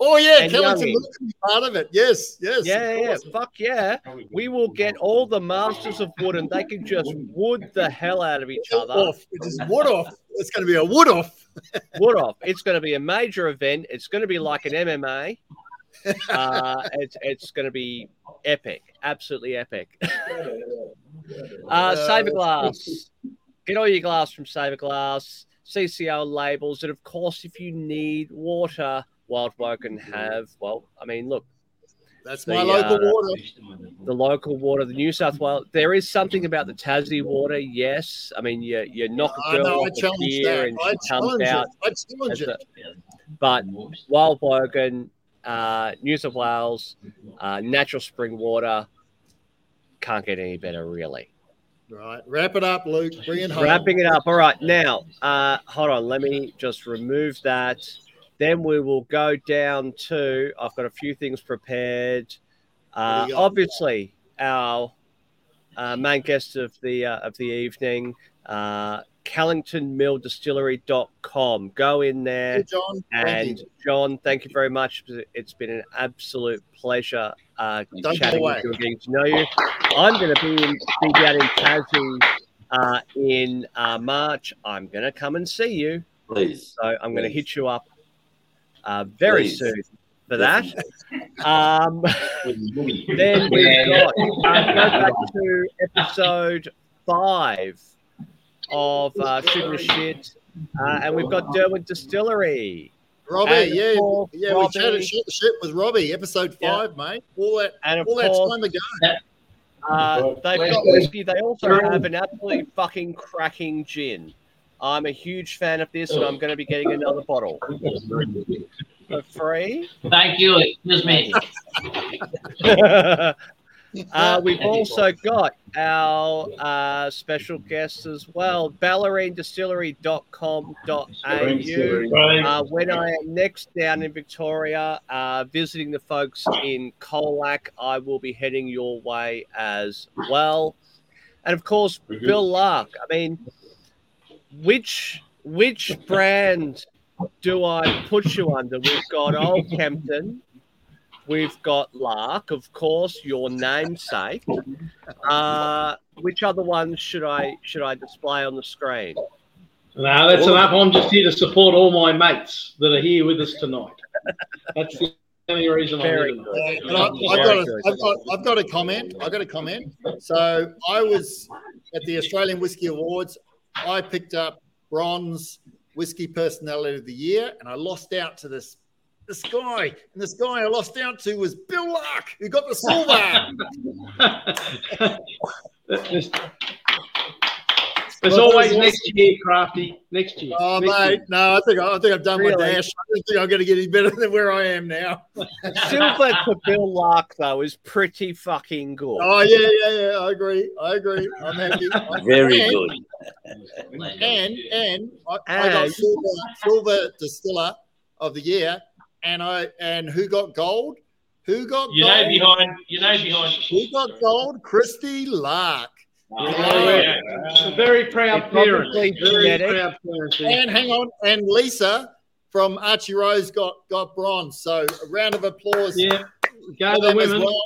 Oh yeah, and Callington Youngie. part of it. Yes, yes. yeah, of yeah, fuck yeah. We will get all the masters of wood and they can just (laughs) wood the hell out of each other. off. It is wood off. It's going to be a wood off. (laughs) Wood off. It's going to be a major event. It's going to be like an MMA. Uh, it's it's going to be epic, absolutely epic. uh, Saber Glass. Get all your glass from Saber Glass. CCL labels, and of course, if you need water, Wild Woken have. Well, I mean, look, That's the, my local uh, water. the local water, the New South Wales. There is something about the Tassie water, yes. I mean, you you knock a girl off a pier that. and I she comes challenge out. I challenge it. a- but Wild Wogan, uh, New South Wales, uh, natural spring water can't get any better, really. Right. Wrap it up, Luke. Bring it home. Wrapping it up. All right, now, uh, hold on. Let me just remove that. Then we will go down to. I've got a few things prepared. Uh, What do you got? obviously, our uh, main guest of the uh, of the evening, uh, CallingtonMillDistillery.com. Go in there. Hey, John. And you. John, thank you very much. It's been an absolute pleasure uh, chatting with you and getting to know you. I'm going to be, in, be down in Tassie uh, in uh, March. I'm going to come and see you. Please. So I'm going to hit you up uh, very Please. soon for that. Um, (laughs) then we've got uh, go back to episode five of uh, Shooting the Shit, uh, and we've got Derwent Distillery. Robbie, And yeah, Paul, yeah, Robbie. we chatted shit, shit with Robbie, episode Yeah. five, mate. All that, And all that course, time ago. Uh, they've got whiskey. They also have an absolutely fucking cracking gin. I'm a huge fan of this, and I'm going to be getting another bottle for free. Thank you. Excuse me. (laughs) uh, we've also got our uh, special guests as well, bellarinedistillery.com.au. Uh, when I am next down in Victoria, uh, visiting the folks in Colac, I will be heading your way as well. And of course, Bill Lark. I mean, which which brand do I put you under? We've got Old Kempton. We've got Lark, of course, your namesake. Uh, which other ones should I should I display on the screen? No, that's enough. I'm just here to support all my mates that are here with us tonight. That's the only reason I'm here. good. I, I've, got a, I've, got, I've got a comment. I've got a comment. So I was at the Australian Whiskey Awards. I picked up bronze whiskey personality of the year, and I lost out to this this guy. And this guy I lost out to was Bill Lark, who got the silver. There's, (laughs) There's Well, always there's next year, Crafty. Next year. Oh Next mate, year. no, I think I think I've done Really? my dash. I don't think I'm going to get any better than where I am now. (laughs) Silver to Bill Lark though is pretty fucking good. Oh yeah, yeah, yeah. I agree. I agree. I'm happy. (laughs) Very And- good. And and I, I got silver, silver distiller of the year, and I and who got gold? Who got You gold? know behind. You know behind. Who got gold? Kristy Lark. Oh, yeah. It's a very proud It's parent. probably Very genetic. proud parent. And hang on, and Lisa from Archie Rose got got bronze. So a round of applause. Yeah. Go the women. well.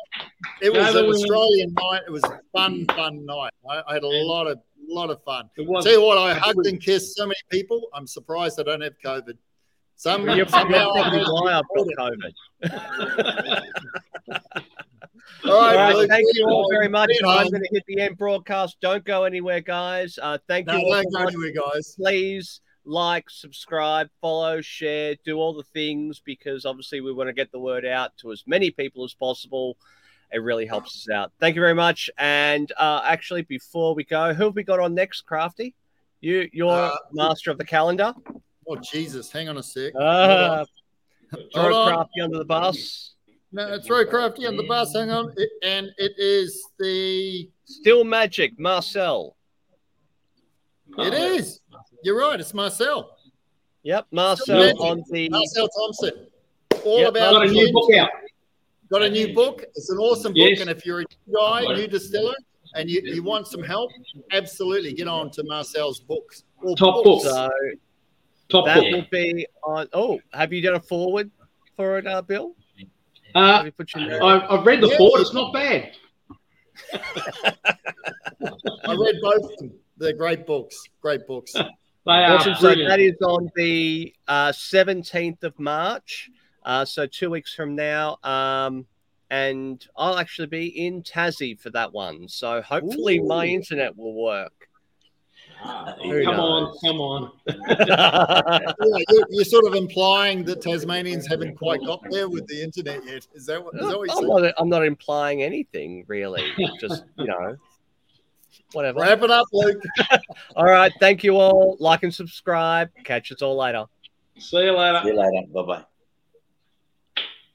It Go was the an women. Australian night. It was a fun, fun night. I, I had a lot of lot of fun. It was. Tell you what, I hugged and kissed so many people. I'm surprised I don't have COVID. Some, of You're somehow probably why I've got. COVID. All (laughs) All right, right, thank you all very much. I'm going to hit the end broadcast. Don't go anywhere, guys. Uh, thank No, you all don't go anywhere, guys. Please like, subscribe, follow, share, do all the things because obviously we want to get the word out to as many people as possible. It really helps us out. Thank you very much. And uh, actually, before we go, who have we got on next, Crafty? You, you're Uh, master of the calendar. Oh Jesus, hang on a sec. Uh, Hold (laughs) throw on. Crafty under the bus. No, throw Crafty on the bus. Hang on, It- and it is the. Still magic, Marcel. It is. You're right. It's Marcel. Yep, Marcel on the. Marcel Thompson. All Yep, about Got a new book out. Got a new book. It's an awesome book, Yes. and if you're a new guy, new distiller, and you, you want some help, absolutely get on to Marcel's books. Or Top books. books. So Top that book. will be on. Oh, have you done a foreword for it, uh, Bill? Uh, Have you put your I, I've read the Yeah. board. It's not bad. (laughs) I read both of them. They're great books. Great books. (laughs) They are Awesome. So that is on the uh, 17th of March. Uh, so two weeks from now. Um, and I'll actually be in Tassie for that one. So hopefully my internet will work. Who come on, come on. (laughs) Yeah, you're, you're sort of implying that Tasmanians haven't quite got there with the internet yet. Is that what, is that what you're I'm, saying? not, I'm not implying anything really. Just, you know, whatever. Wrap it up, Luke. (laughs) All right. Thank you all. Like and subscribe. Catch us all later. See you later. See you later. Bye bye.